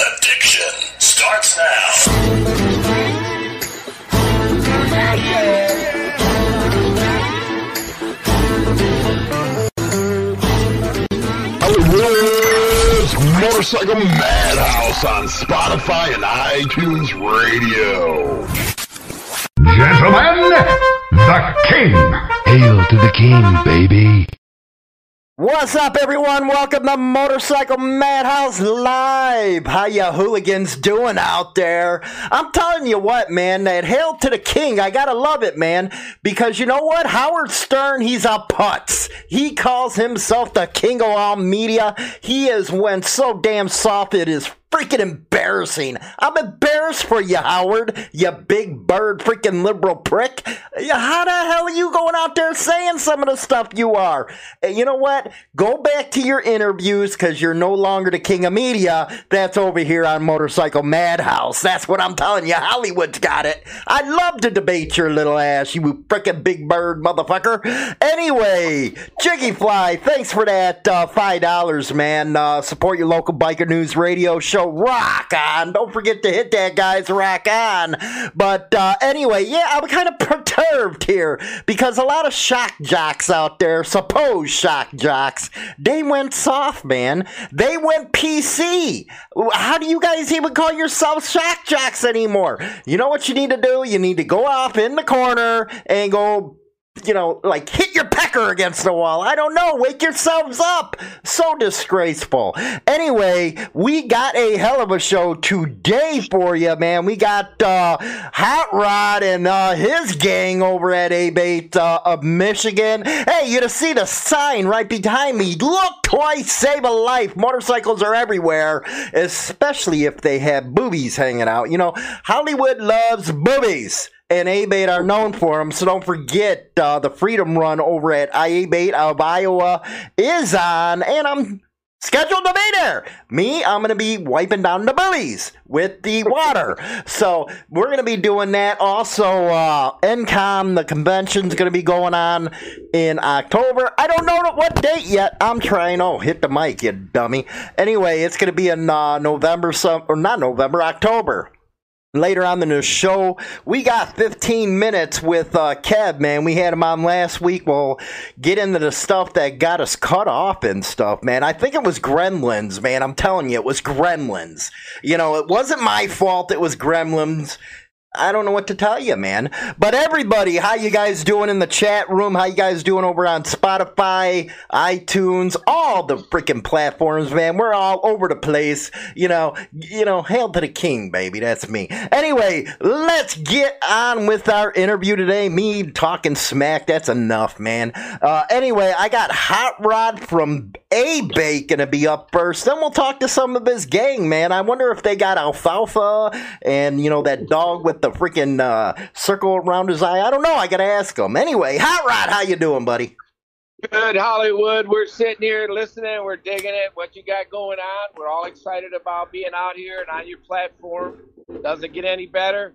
Addiction starts now. Hollywood's Motorcycle Madhouse on Spotify and iTunes Radio. Gentlemen, the King. Hail to the king, baby. What's up, everyone? Welcome to Motorcycle Madhouse Live. How ya hooligans doing out there? I'm telling you what, man, that hail to the king. I gotta love it, man, because you know what? Howard Stern, he's a putz. He calls himself the king of all media. He is went so damn soft it is freaking embarrassing. I'm embarrassed for you, Howard, you big bird freaking liberal prick. How the hell are you going out there saying some of the stuff you are? You know what? Go back to your interviews because you're no longer the king of media. That's over here on Motorcycle Madhouse. That's what I'm telling you. Hollywood's got it. I'd love to debate your little ass, you freaking big bird motherfucker. Anyway, Jiggy Fly, thanks for that uh, $5, man. Uh, support your local biker news radio show rock on. Don't forget to hit that, guys. Rock on. But uh, anyway, yeah, I'm kind of perturbed here because a lot of shock jocks out there, supposed shock jocks, they went soft, man. They went PC. How do you guys even call yourselves shock jocks anymore? You know what you need to do? You need to go off in the corner and go you know, like hit your pecker against the wall. I don't know. Wake yourselves up. So disgraceful. Anyway, we got a hell of a show today for you, man. We got uh, Hot Rod and uh, his gang over at ABATE uh, of Michigan. Hey, you to see the sign right behind me. Look twice, save a life. Motorcycles are everywhere, especially if they have boobies hanging out. You know, Hollywood loves boobies and ABATE are known for them. So don't forget uh, the Freedom Run over at ABATE of Iowa is on, and I'm scheduled to be there. Me, I'm going to be wiping down the bullies with the water. So we're going to be doing that. Also, uh, NCOM, the convention's going to be going on in October. I don't know what date yet. I'm trying. Oh, hit the mic, you dummy. Anyway, it's going to be in uh, November, some or not November, October. Later on in the show, we got 15 minutes with uh, Kev, man. We had him on last week. We'll get into the stuff that got us cut off and stuff, man. I think it was Gremlins, man. I'm telling you, it was Gremlins. You know, it wasn't my fault. It was Gremlins. I don't know what to tell you, man. But everybody, how you guys doing in the chat room? How you guys doing over on Spotify, iTunes, all the freaking platforms, man? We're all over the place. You know, you know, hail to the king, baby. That's me. Anyway, let's get on with our interview today. Me talking smack, that's enough, man. Uh, anyway, I got Hot Rod from ABATE gonna be up first. Then we'll talk to some of his gang, man. I wonder if they got alfalfa and, you know, that dog with the freaking uh, circle around his eye. I don't know. I gotta ask him. Anyway, Hot Rod, how you doing, buddy? Good Hollywood. We're sitting here listening. We're digging it. What you got going on? We're all excited about being out here and on your platform. Doesn't get any better.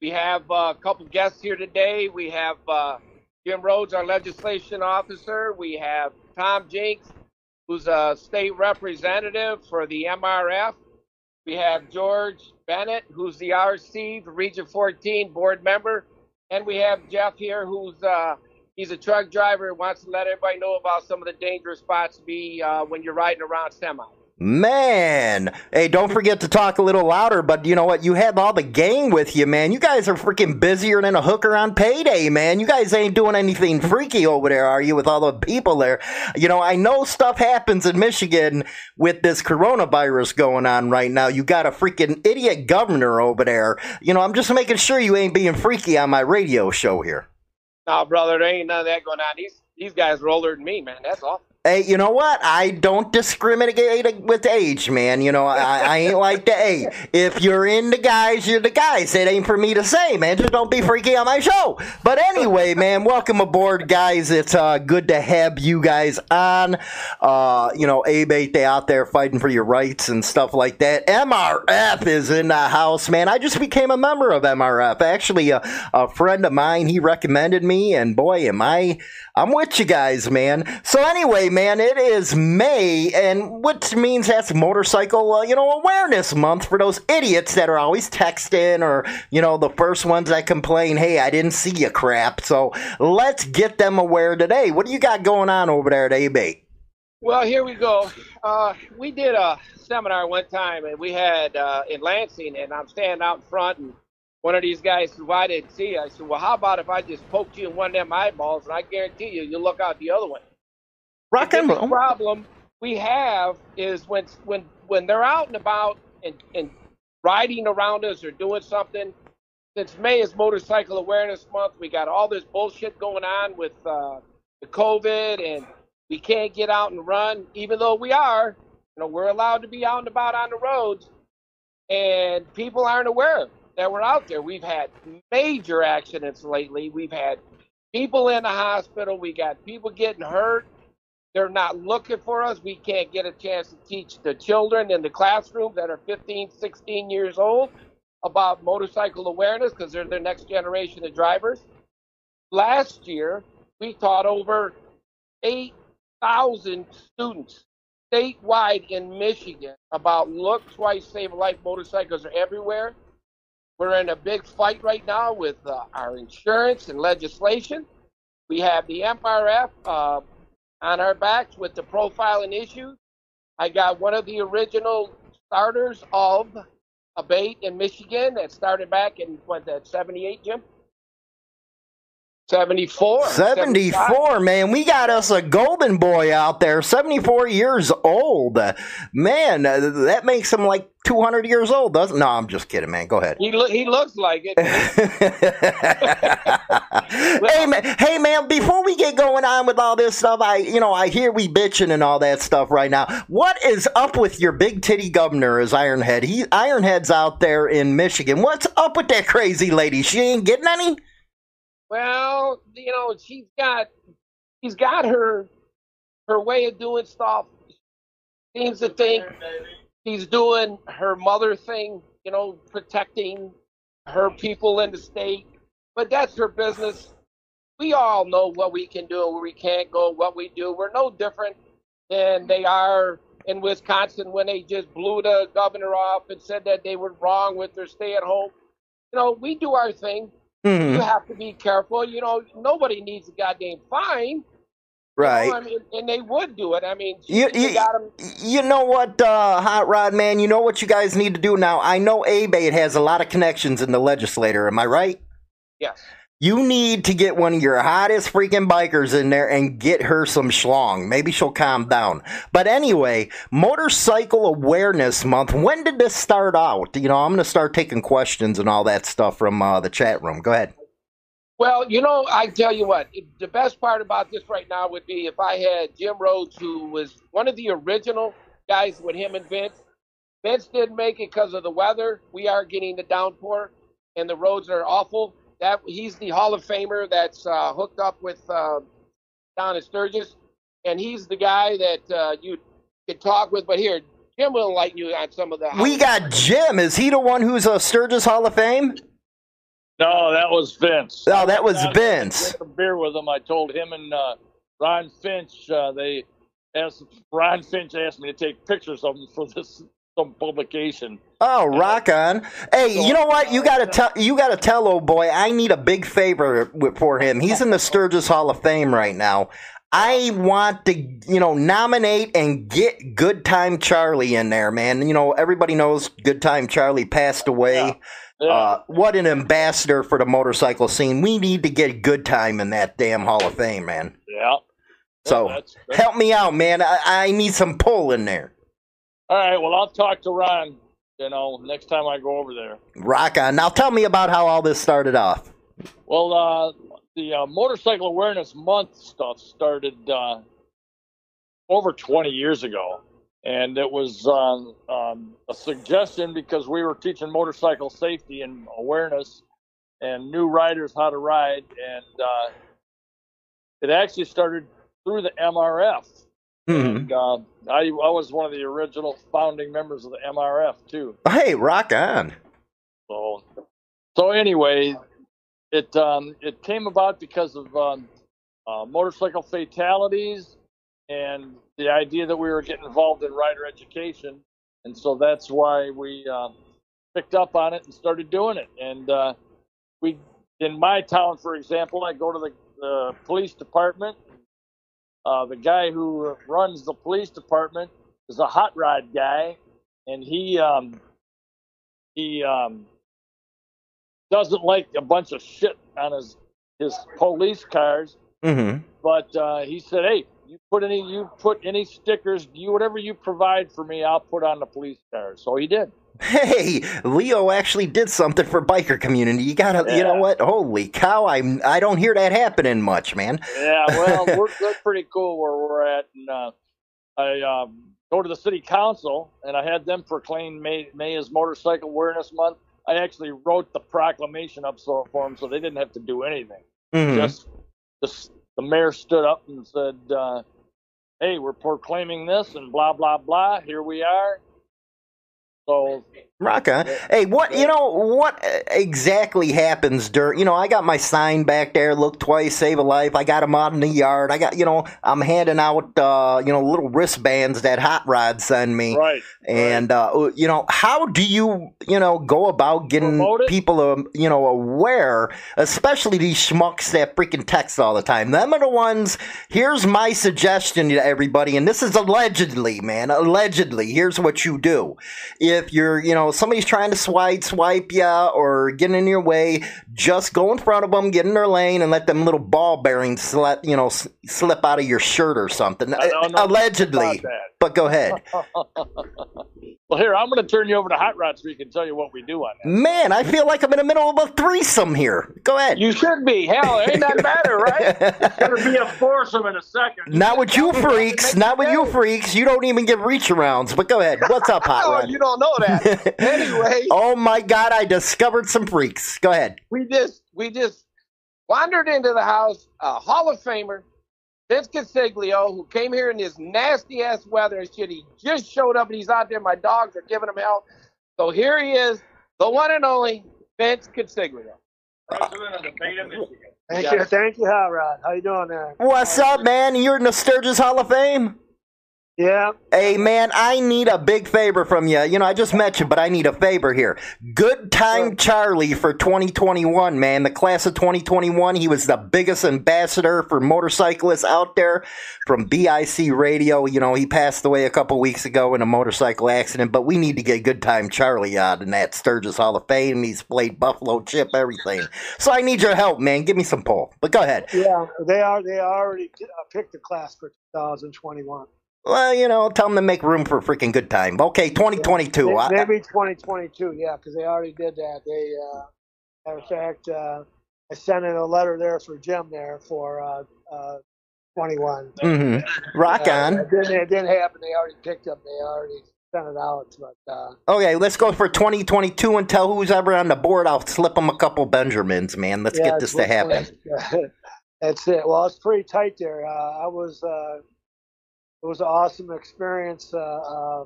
We have uh, a couple guests here today. We have uh, Jim Rhodes, our legislation officer. We have Tom Jinks, who's a state representative for the MRF. We have George Bennett, who's the RC for Region 14 board member, and we have Jeff here, who's uh, he's a truck driver and wants to let everybody know about some of the dangerous spots to be uh, when you're riding around semi. Man, hey, don't forget to talk a little louder. But you know what? You have all the gang with you, man. You guys are freaking busier than a hooker on payday, man. You guys ain't doing anything freaky over there, are you? With all the people there, you know. I know stuff happens in Michigan with this coronavirus going on right now. You got a freaking idiot governor over there. You know, I'm just making sure you ain't being freaky on my radio show here. No, brother, there ain't none of that going on. These these guys are older than me, man. That's all. Hey, you know what? I don't discriminate with age, man. You know, I, I ain't like the hey. If you're into guys, you're the guys. It ain't for me to say, man. Just don't be freaky on my show. But anyway, man, welcome aboard, guys. It's uh, good to have you guys on. Uh, you know, ABATE, they out there fighting for your rights and stuff like that. MRF is in the house, man. I just became a member of MRF. Actually, a, a friend of mine, he recommended me, and boy, am I, I'm with you guys, man. So anyway, man, it is May, and which means that's Motorcycle, uh, you know, Awareness Month for those idiots that are always texting or, you know, the first ones that complain, hey, I didn't see you crap. So let's get them aware today. What do you got going on over there at ABATE? Well, here we go. Uh, we did a seminar one time, and we had uh, in Lansing, and I'm standing out in front, and one of these guys said, "Well, I didn't see you." I said, "Well, how about if I just poked you in one of them eyeballs, and I guarantee you, you'll look out the other one." Rock The and roll. problem we have is when when when they're out and about and, and riding around us or doing something. Since May is Motorcycle Awareness Month, we got all this bullshit going on with uh, the COVID, and we can't get out and run, even though we are. You know, we're allowed to be out and about on the roads, and people aren't aware that we're out there. We've had major accidents lately. We've had people in the hospital. We got people getting hurt. They're not looking for us. We can't get a chance to teach the children in the classroom that are 15, 16 years old about motorcycle awareness because they're the next generation of drivers. Last year, we taught over 8,000 students statewide in Michigan about look twice, save a life. Motorcycles are everywhere. We're in a big fight right now with uh, our insurance and legislation. We have the MRF uh, on our backs with the profiling issues. I got one of the original starters of ABATE in Michigan that started back in what that 78, Jim? 74. 75. 74, man. We got us a golden boy out there, 74 years old. Man, that makes him like 200 years old, doesn't No, I'm just kidding, man. Go ahead. He, lo- he looks like it. hey man, hey man, before we get going on with all this stuff, I you know, I hear we bitching and all that stuff right now. What is up with your big titty governor is Ironhead? He Ironhead's out there in Michigan. What's up with that crazy lady? She ain't getting any? Well, you know, she's got she's got her her way of doing stuff. Seems to think she's doing her mother thing, you know, protecting her people in the state. But that's her business. We all know what we can do, where we can't go, what we do. We're no different than they are in Wisconsin when they just blew the governor off and said that they were wrong with their stay at home. You know, we do our thing Mhm. you have to be careful. You know, nobody needs a goddamn fine. You know, I Right. mean, and they would do it. I mean, You, you, you, got 'em- you know what, uh, Hot Rod Man? You know what you guys need to do now? I know ABATE has a lot of connections in the legislature. Am I right? Yes. You need to get one of your hottest freaking bikers in there and get her some schlong. Maybe she'll calm down. But anyway, Motorcycle Awareness Month. When did this start out? You know, I'm going to start taking questions and all that stuff from uh, the chat room. Go ahead. Well, you know, I tell you what, the best part about this right now would be if I had Jim Rhodes, who was one of the original guys with him and Vince. Vince didn't make it because of the weather. We are getting the downpour, and the roads are awful. That he's the Hall of Famer that's uh, hooked up with uh, Don Sturgis, and he's the guy that uh, you could talk with. But here, Jim will enlighten you on some of the. We got Jim. Is he the one who's a Sturgis Hall of Fame? No, that was Vince. Oh, that was I Vince. drank a beer with him. I told him and uh, Ron Finch. Uh, they asked Ron Finch asked me to take pictures of him for this some publication. Oh, rock on! Hey, you know what? You gotta tell you gotta tell old boy. I need a big favor for him. He's in the Sturgis Hall of Fame right now. I want to, you know, nominate and get Good Time Charlie in there, man. You know, everybody knows Good Time Charlie passed away. Yeah. Uh, what an ambassador for the motorcycle scene. We need to get Good Time in that damn Hall of Fame, man. yeah. So that's- that's- help me out, man. I, I need some pull in there. All right. Well, I'll talk to Ron. You know, next time I go over there. Rock on. Now tell me about how all this started off. Well, uh, the uh, Motorcycle Awareness Month stuff started uh, over 20 years ago. And it was um, um, a suggestion because we were teaching motorcycle safety and awareness and new riders how to ride. And uh, it actually started through the MRF. Mhm. And uh, I, I was one of the original founding members of the MRF, too. Hey, rock on. So, so anyway, it um, it came about because of um, uh, motorcycle fatalities and the idea that we were getting involved in rider education, and so that's why we uh, picked up on it and started doing it. And uh, we, in my town, for example, I go to the, the police department. Uh, the guy who runs the police department is a hot rod guy, and he um, he um, doesn't like a bunch of shit on his his police cars. Mm-hmm. But uh, he said, "Hey, you put any you put any stickers, you whatever you provide for me, I'll put on the police cars." So he did. Hey, Leo actually did something for biker community. You gotta, you know what? Holy cow! I'm I don't hear that happening much, man. Yeah, well, we're, we're pretty cool where we're at, and uh, I um, go to the city council, and I had them proclaim May, May is Motorcycle Awareness Month. I actually wrote the proclamation up so, for them, so they didn't have to do anything. Mhm. Just the, the mayor stood up and said, uh, "Hey, we're proclaiming this, and blah blah blah. Here we are." So Rock on. Hey, what you know? What exactly happens during? You know, I got my sign back there. Look twice, save a life. I got them out in the yard. I got you know, I'm handing out uh, you know little wristbands that Hot Rod send me. right, And uh, you know, how do you you know go about getting people um, you know aware, especially these schmucks that freaking text all the time? Them are the ones. Here's my suggestion to everybody, and this is allegedly, man, allegedly. Here's what you do: if you're you know somebody's trying to swipe swipe ya or get in your way, just go in front of them, get in their lane, and let them little ball bearings slip you know, slip out of your shirt or something. I don't know allegedly, but go ahead. Well, here I'm going to turn you over to Hot Rod so he can tell you what we do on that. Man, I feel like I'm in the middle of a threesome here. Go ahead. You should be. Hell, it ain't that matter, right? It's going to be a foursome in a second. not with you freaks. Not with you freaks. You don't even get reach arounds. But go ahead. What's up, Hot Rod? you don't know that. anyway, oh my God! I discovered some freaks. Go ahead. we just we just wandered into the house. A Hall of Famer, Vince Consiglio, who came here in this nasty ass weather and shit. He just showed up and he's out there. My dogs are giving him hell. So here he is, the one and only Vince Consiglio. President of the Beta, Michigan. Thank you, thank you, Hot Rod. How you doing there? What's up, man? You're in the Sturgis Hall of Fame. Yeah, Hey, man, I need a big favor from you. You know, I just met you, but I need a favor here. Good Time Charlie for 2021, man. The class of 2021, he was the biggest ambassador for motorcyclists out there from BIC Radio. You know, he passed away a couple weeks ago in a motorcycle accident, but we need to get Good Time Charlie out in that Sturgis Hall of Fame. He's played Buffalo Chip, everything. So I need your help, man. Give me some pull. But go ahead. yeah. They are. They already uh, picked the class for 2021. Well, you know, tell them to make room for a freaking good time. Okay, 2022. May- I- Maybe 2022. Yeah, because they already did that. They, uh, matter of fact, uh, I sent in a letter there for Jim there for uh, uh, 21. Mhm. Rock Uh, on. It didn't, it didn't happen. They already picked up. They already sent it out. But uh, Okay, let's go for 2022 and tell who's ever on the board. I'll slip them a couple Benjamins, man. Let's yeah, get this to happen. That's it. Well, it's pretty tight there. Uh, I was. It was an awesome experience. Uh, uh,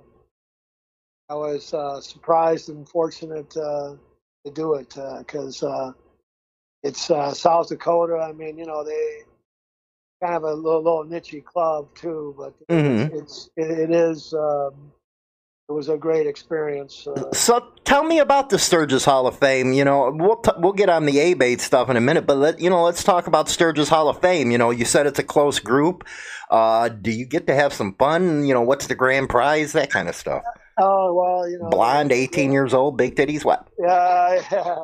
I was uh, surprised and fortunate uh, to do it because uh, it's uh, South Dakota. I mean, you know, they kind of a little, little niche club too, but Mhm. it's it, it is. Um, it was a great experience. Uh, So tell me about the Sturgis Hall of Fame. You know, we'll t- we'll get on the ABATE stuff in a minute, but let you know, let's talk about Sturgis Hall of Fame. You know, you said it's a close group. Uh, do you get to have some fun? You know, what's the grand prize? That kind of stuff. oh well, you know, Blonde, 18 years old, big titties. What? Yeah,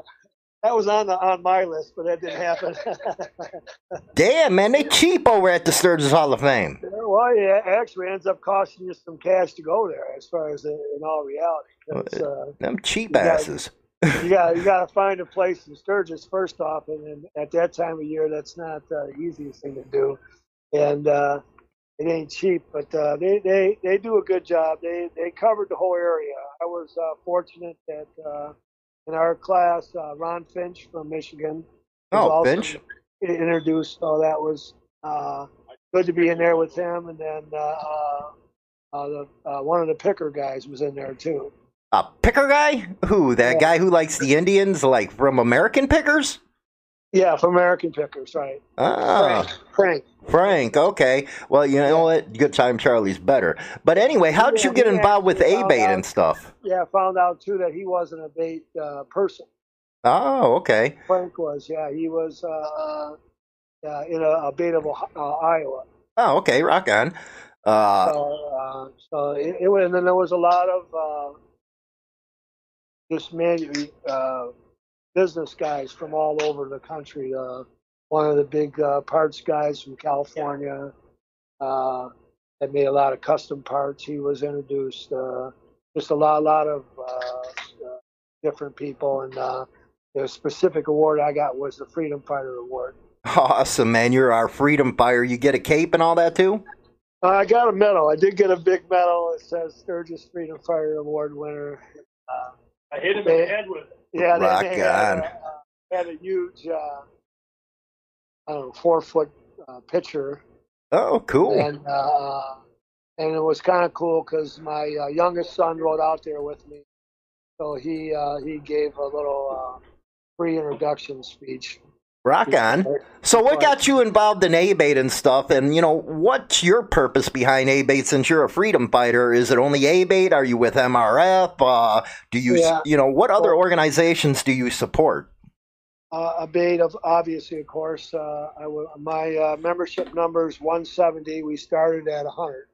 that was on the on my list, but that didn't happen. Damn, man, they cheap over at the Sturgis Hall of Fame. well, yeah, actually ends up costing you some cash to go there, as far as in, in all reality. uh, Them cheap Yeah. asses. you got you got to find a place in Sturgis first off, and then at that time of year, that's not uh, the easiest thing to do, and uh, it ain't cheap. But uh, they, they they do a good job. They they covered the whole area. I was uh, fortunate that uh, in our class, uh, Ron Finch from Michigan. Oh, also Finch. introduced. So that was uh, good to be in there with him, and then uh, uh, uh, the, uh, one of the picker guys was in there too. A picker guy? Who? That Yeah. guy who likes the Indians, like from American Pickers? Yeah, from American Pickers, right? Ah, Frank. Frank. Frank. Okay. Well, you know what? Good time Charlie's better. But anyway, how'd you get involved with ABATE and stuff? Yeah, found out too that he wasn't ABATE uh, person. Oh, okay. Frank was. Yeah, he was uh, uh, in a, ABATE of uh, Iowa. Oh, okay. Rock on. Uh, So, uh, so it, it was, and then there was a lot of uh, just manu- uh, business guys from all over the country. Uh, one of the big uh, parts guys from California uh, that made a lot of custom parts. He was introduced. Uh, just a lot, a lot of uh, uh, different people, and uh, the specific award I got was the Freedom Fighter Award. awesome, man. You're our freedom fighter. You get a cape and all that too? Uh, I got a medal. I did get a big medal. It says Sturgis Freedom Fighter Award winner. Uh, I hit him in the head with it. Yeah, they, Rock they had, on. a, uh, had a huge, uh, I don't know, four foot uh, picture, Oh, cool. and uh, and it was kind of cool because my uh, youngest son rode out there with me, so he uh, he gave a little uh, free introduction speech. Rock on. So, what got you involved in ABATE and stuff? And, you know, what's your purpose behind ABATE since you're a freedom fighter? Is it only ABATE? Are you with MRF? Uh, do you, Yeah. you know, what other organizations do you support? Uh, ABATE of obviously, of course. Uh, w- my uh, membership number is 170. We started at 100.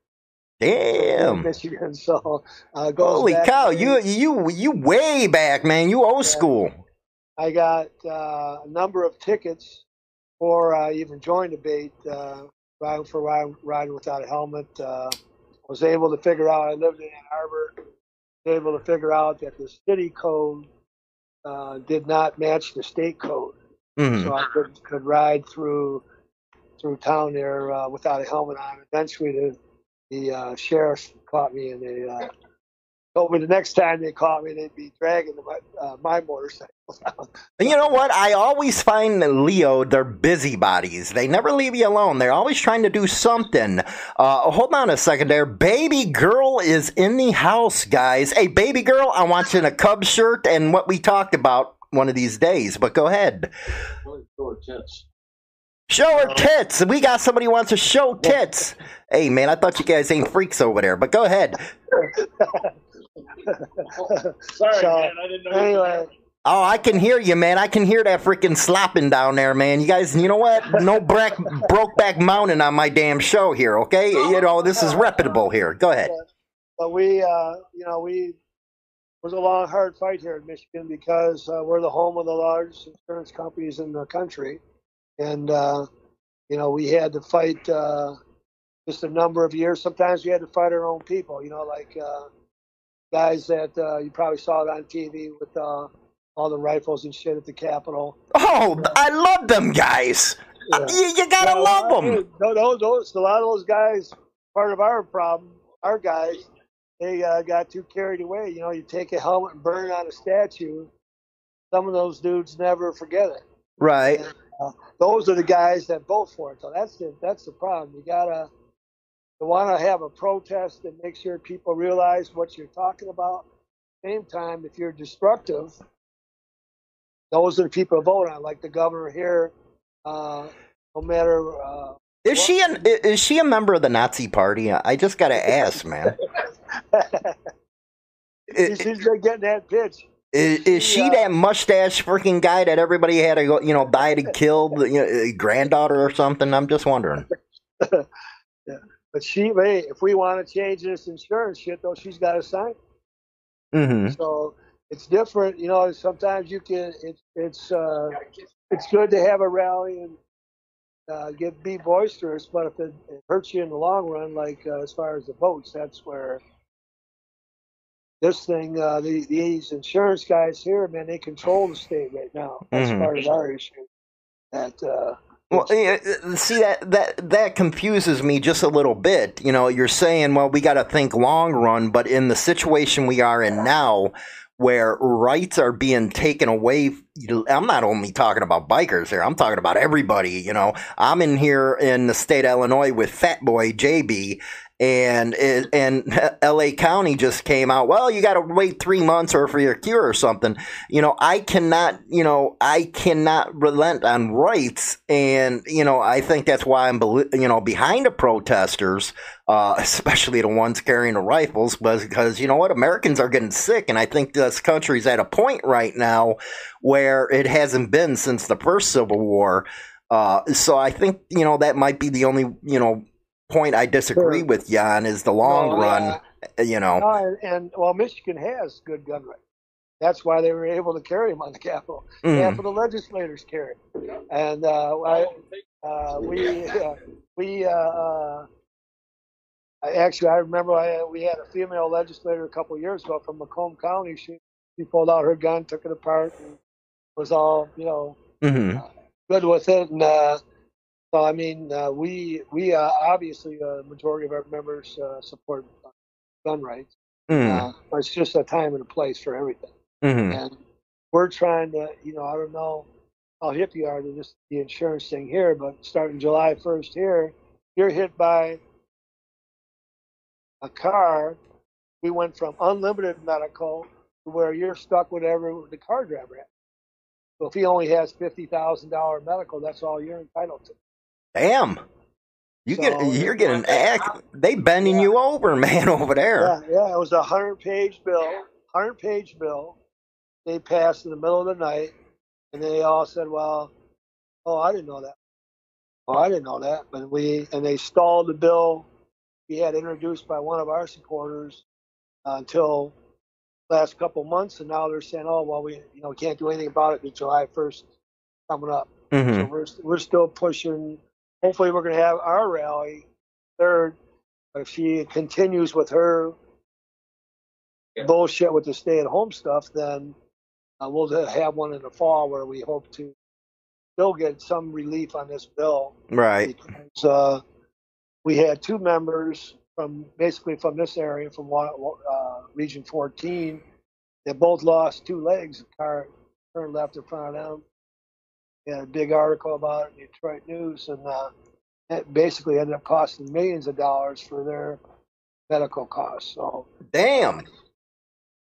Damn. Michigan. So uh, Holy cow. You, you, you way back, man. You old school. I got uh, a number of tickets for I even joined the bait. Uh, riding for riding, riding without a helmet. Uh, was able to figure out. I lived in Ann Arbor. Was able to figure out that the city code uh, did not match the state code, Mhm. so I could could ride through through town there uh, without a helmet on. Eventually, the the uh, sheriff caught me and they uh, told me the next time they caught me, they'd be dragging my uh, my motorcycle. And you know what? I always find that Leo, they're busybodies. They never leave you alone. They're always trying to do something. Uh, hold on a second there. Baby girl is in the house, guys. Hey, baby girl, I want you in a Cub shirt and what we talked about one of these days. But go ahead. Show her tits. Show her tits. We got somebody who wants to show tits. Hey, man, I thought you guys ain't freaks over there, but go ahead. Sorry, So, man. I didn't know. anyway, Oh, I can hear you, man. I can hear that freaking slopping down there, man. You guys, you know what? No brack, Brokeback Mountain on my damn show here, okay? You know, this is reputable here. Go ahead. but we, uh, you know, we was a long, hard fight here in Michigan because uh, we're the home of the largest insurance companies in the country, and uh, you know, we had to fight uh, just a number of years. Sometimes we had to fight our own people. You know, like uh, guys that uh, you probably saw it on TV with uh, all the rifles and shit at the Capitol. Oh, I love them guys. Yeah. You, you gotta love them. mean, no, Those, those, a lot of those guys, part of our problem, our guys, they uh, got too carried away. You know, you take a helmet and burn it on a statue. Some of those dudes never forget it. Right. Uh, those are the guys that vote for it. So that's the that's the problem. You gotta want to have a protest and make sure people realize what you're talking about. Same time, if you're destructive, those are the people to vote on. Like the governor here, uh, no matter. Uh, Is she an, is she a member of the Nazi Party? I just gotta ask, man. I- She's she's been getting that pitch. Is, is she Yeah. that mustache freaking guy that everybody had to go, you know, died and killed, you know, uh, granddaughter or something? I'm just wondering. But she, hey, if we want to change this insurance shit, though, she's got to sign. hmm So it's different, you know. Sometimes you can. It's it's uh, it's good to have a rally and uh, get be boisterous, but if it, it hurts you in the long run, like uh, as far as the votes, that's where this thing. Uh, the, these insurance guys here, man, they control the state right now. That's Mhm. part of our issue. That uh, Well, yeah, uh, see that that that confuses me just a little bit. You know, you're saying, well, we got to think long run, but in the situation we are in now, where rights are being taken away, I'm not only talking about bikers here. I'm talking about everybody. You know, I'm in here in the state of Illinois with Fat Boy JB. And it, and L.A. County just came out. Well, you got to wait three months or for your cure or something. You know, I cannot. You know, I cannot relent on rights, and you know, I think that's why I'm you know behind the protesters, uh, especially the ones carrying the rifles, because you know what, Americans are getting sick, and I think this country's at a point right now where it hasn't been since the first Civil War. Uh, so I think you know that might be the only you know point I disagree Sure. with Jan is the long run. yeah. You know, No, and, and well, Michigan has good gun rights. That's why they were able to carry them on the Capitol. Mm. Half of the legislators carry, and uh, I, uh, we uh, we uh, uh, I- actually I remember I, we had a female legislator a couple of years ago from Macomb County. She she pulled out her gun, took it apart, and was all you know hmm good with it. And uh, so, I mean, uh, we we uh, obviously a majority of our members uh, support gun rights. mm Uh, it's just a time and a place for everything. hmm And we're trying to, you know, I don't know how hip you are to this the insurance thing here, but starting July 1st here, you're hit by a car. We went from unlimited medical to where you're stuck with whatever the car driver has. So if he only has fifty thousand dollar medical, that's all you're entitled to. Damn. You So- get you're getting act. They bending you over, man, over there. Yeah, yeah, it was a hundred page bill, hundred page bill. They passed in the middle of the night, and they all said, "Well, oh, I didn't know that. Oh, I didn't know that." But we and they stalled the bill we had introduced by one of our supporters uh, until last couple months, and now they're saying, "Oh, well, we you know can't do anything about it until July first coming up." hmm So we're we're still pushing. Hopefully, we're going to have our rally third. If she continues with her bullshit with the stay-at-home stuff, then uh, we'll have one in the fall where we hope to still get some relief on this bill. Right. Because uh, we had two members from basically from this area, from wa- uh, Region 14, that both lost two legs. The car turned left in front of them. Had a big article about it in the Detroit News, and uh, it basically ended up costing millions of dollars for their medical costs. So, Damn.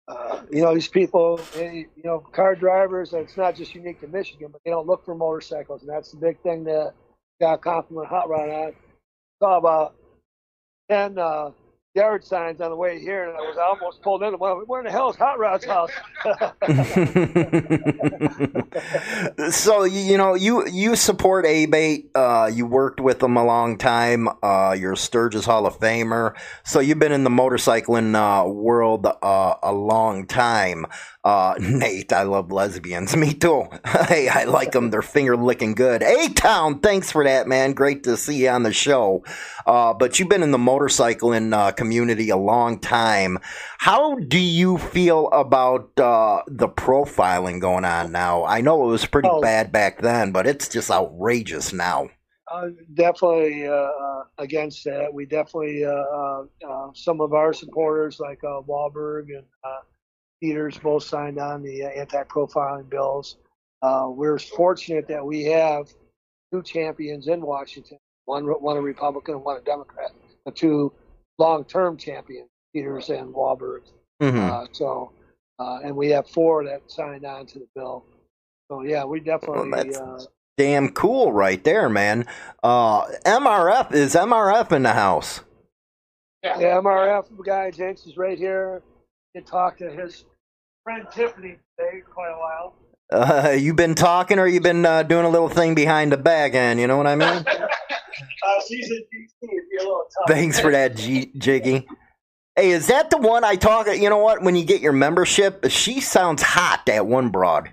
uh, you know, these people, they, you know, car drivers, it's not just unique to Michigan, but they don't look for motorcycles. And that's the big thing that got compliment Hot Rod on. Saw about 10 uh, yard signs on the way here, and I was almost pulled into one. Where in the hell is Hot Rod's house? so you know you you support Abate. Uh, you worked with them a long time. Uh, you're Sturgis Hall of Famer. So you've been in the motorcycling uh, world uh, a long time. Uh, Nate, I love lesbians. Me too. hey, I like them. They're finger licking good. A Town, thanks for that, man. Great to see you on the show. Uh, but you've been in the motorcycling uh, community a long time. How do you feel about uh, the profiling going on now? I know it was pretty Oh. bad back then, but it's just outrageous now. uh, definitely uh, uh, against that. We definitely, uh, uh, uh, some of our supporters like uh, Walberg and Peters both signed on the uh, anti-profiling bills. Uh, we're fortunate that we have two champions in Washington, one one a Republican and one a Democrat, the two long-term champions, Peters and Walberg. hmm Uh, so, uh, and we have four that signed on to the bill. So yeah, we definitely. Well, that's- uh, Damn cool, right there, man. Uh, MRF is MRF in the house. Yeah, MRF guy Jenks is right here. Did talk to his friend Tiffany today for quite a while. Uh, you been talking, or you been uh, doing a little thing behind the back end? You know what I mean? Uh, she's in DC. It'd be a little tough. Thanks for that, G- Jiggy. Hey, is that the one I talk? You know what? When you get your membership, she sounds hot. That one broad.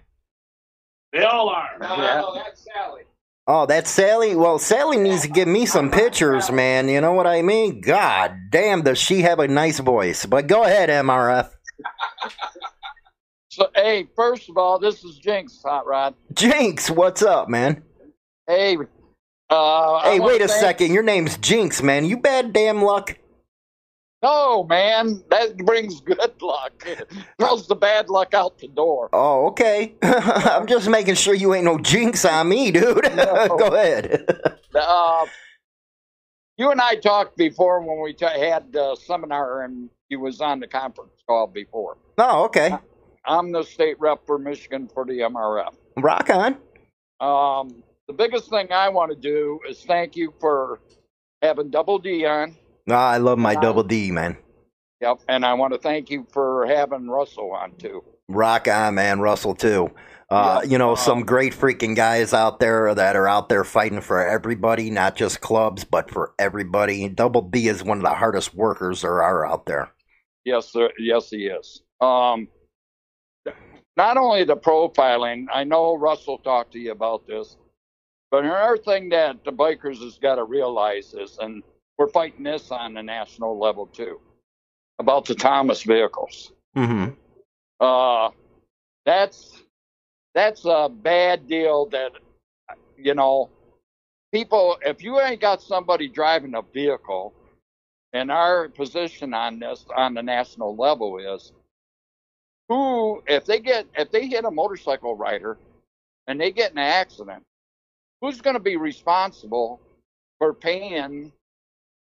They all are. No, Yeah. no, that's Sally. Oh, that's Sally. Well, Sally needs to give me some pictures, man. You know what I mean? God damn, does she have a nice voice? But go ahead, MRF. So, hey, first of all, this is Jinx, Hot Rod. Jinx, what's up, man? Hey, uh, Hey, wait a second. Your name's Jinx, man. You bad damn luck. No, man, that brings good luck. Throws the bad luck out the door. Oh, okay. I'm just making sure you ain't no jinx on me, dude. No. Go ahead. Uh, you and I talked before when we ta had the seminar, and you was on the conference call before. Oh, okay. I'm the state rep for Michigan for the MRF. Rock on. Um, the biggest thing I want to do is thank you for having Double D on. Ah, I love my double D, man. Yep, and I want to thank you for having Russell on too. Rock on, man. Russell, too. Uh, Yeah, you know, um, some great freaking guys out there that are out there fighting for everybody, not just clubs, but for everybody. Double D is one of the hardest workers there are out there. Yes, sir. Yes, he is. Um, not only the profiling, I know Russell talked to you about this, but another thing that the bikers has got to realize is, and we're fighting this on the national level too, about the autonomous vehicles. Mm-hmm. Uh, that's that's a bad deal. That you know, people. If you ain't got somebody driving a vehicle, and our position on this on the national level is who if they get if they hit a motorcycle rider and they get in an accident who's going to be responsible for paying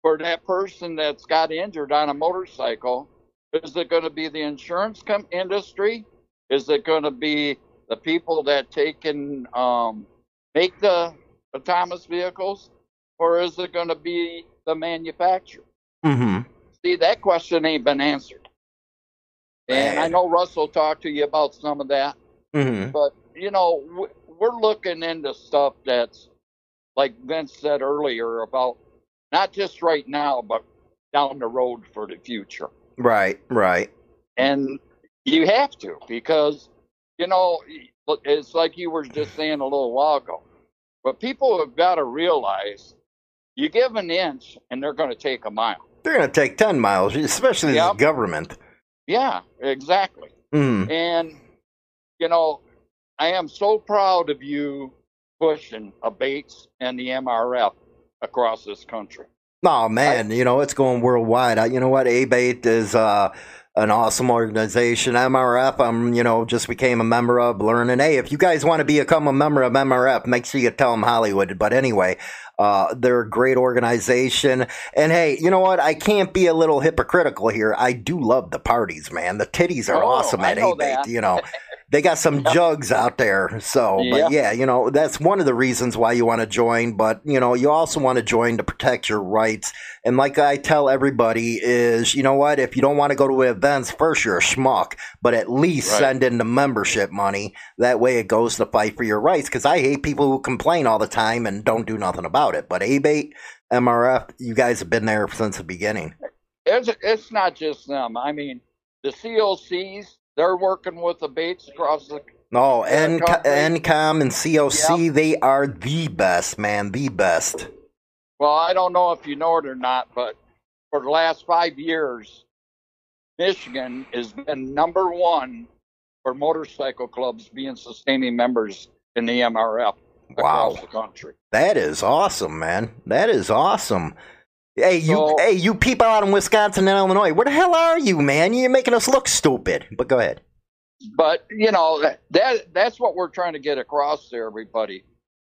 for that person that's got injured on a motorcycle is it going to be the insurance com- industry is it going to be the people that take and um, make the, thomas vehicles or is it going to be the manufacturer Mm-hmm. See, that question ain't been answered. And Man. I know Russell talked to you about some of that, Mm-hmm. but you know, we're looking into stuff that's like Vince said earlier about not just right now, but down the road for the future. Right, right. And you have to because, you know, it's like you were just saying a little while ago. But people have got to realize you give an inch and they're going to take a mile. They're going to take 10 miles, especially Yep. this government. Yeah, exactly. Mm. And, you know, I am so proud of you pushing a Bates and the MRF across this country. Oh man, you know it's going worldwide. I, you know what? ABATE is uh, an awesome organization. MRF, I'm you know just became a member of. Learning, hey, if you guys want to become a member of MRF, make sure you tell them Hollywood. But anyway, uh, they're a great organization. And hey, you know what? I can't be a little hypocritical here. I do love the parties, man. The titties are Oh, awesome I at ABATE. You know. They got some jugs out there. So, Yeah. but yeah, you know, that's one of the reasons why you want to join. But, you know, you also want to join to protect your rights. And like I tell everybody is, you know what? If you don't want to go to events, first you're a schmuck, but at least Right. send in the membership money. That way it goes to fight for your rights. Cause I hate people who complain all the time and don't do nothing about it. But ABATE, MRF, you guys have been there since the beginning. It's, it's not just them. I mean, the COCs, they're working with the Bates across the. Yeah, N- NCOM and COC, they are the best, man. The best. Well, I don't know if you know it or not, but for the last five years, Michigan has been number one for motorcycle clubs being sustaining members in the MRF across Wow. the country. That is awesome, man. That is awesome. Hey, you, So- hey, you people out in Wisconsin and Illinois, where the hell are you, man? You're making us look stupid. But go ahead. but you know that, that that's what we're trying to get across to everybody.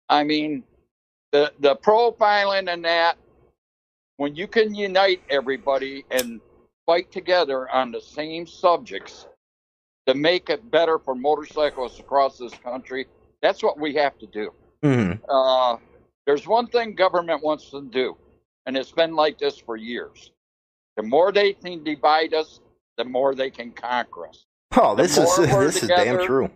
I mean, the the profiling and that when you can unite everybody and fight together on the same subjects to make it better for motorcyclists across this country, that's what we have to do. hmm Uh, there's one thing government wants to do, and it's been like this for years. The more they can divide us, the more they can conquer us. Oh, this is this is damn true.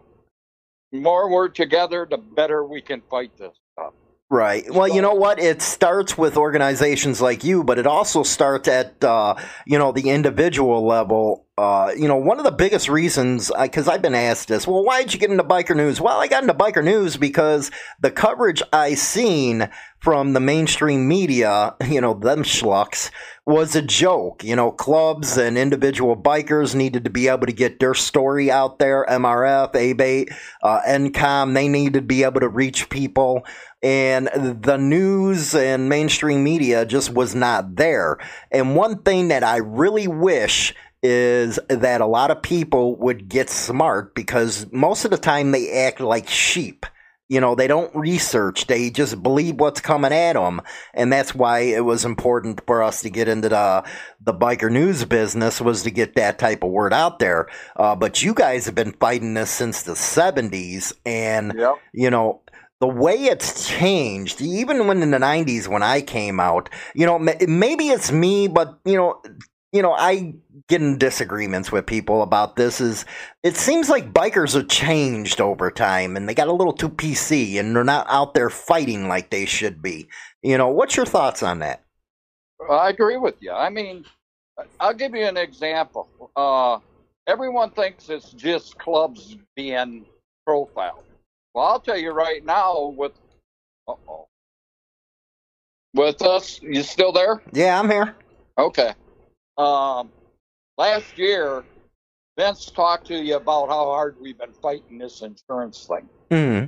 The more we're together, the better we can fight this stuff. Right. Well, you know what? It starts with organizations like you, but it also starts at uh, you know the individual level. Uh, you know, one of the biggest reasons, because I've been asked this, well, why did you get into biker news? Well, I got into biker news because the coverage I seen from the mainstream media, you know, them schlucks, was a joke. You know, clubs and individual bikers needed to be able to get their story out there. MRF, ABATE, uh, NCOM, they needed to be able to reach people and the news and mainstream media just was not there. And one thing that I really wish is that a lot of people would get smart because most of the time they act like sheep. You know, they don't research. They just believe what's coming at them, and that's why it was important for us to get into the the biker news business was to get that type of word out there. Uh, but you guys have been fighting this since the '70s, and Yep. you know the way it's changed even when in the 90s when i came out you know maybe it's me but you know you know i get in disagreements with people about this is it seems like bikers have changed over time and they got a little too pc and they're not out there fighting like they should be you know what's your thoughts on that I agree with you. I mean, I'll give you an example. Uh, everyone thinks it's just clubs being profiled. Well, I'll tell you right now with uh-oh. with us, you still there? yeah i'm here Okay. Um, last year, Vince talked to you about how hard we've been fighting this insurance thing. hmm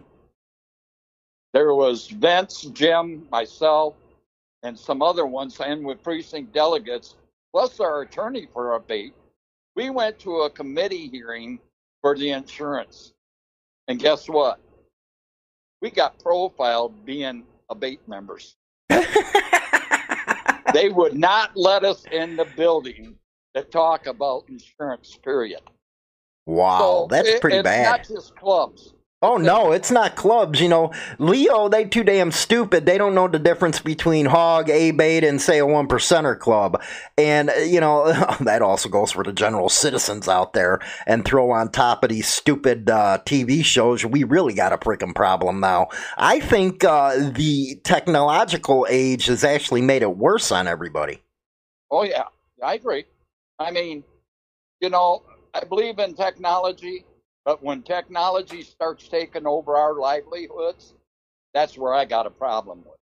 There was Vince, Jim, myself, and some other ones, and with precinct delegates, plus our attorney for ABATE. We went to a committee hearing for the insurance. And guess what? We got profiled being ABATE members. they would not let us in the building to talk about insurance, period. wow So that's it- pretty it's bad not just clubs. Oh no, it's not clubs. You know, Leo, they too damn stupid. They don't know the difference between hog, ABATE, and say a one percenter club. And uh, you know that also goes for the general citizens out there. And throw on top of these stupid uh, TV shows, we really got a freaking problem now. I think uh, the technological age has actually made it worse on everybody. Oh yeah, I agree. I mean, you know, I believe in technology, but when technology starts taking over our livelihoods, that's where I got a problem with.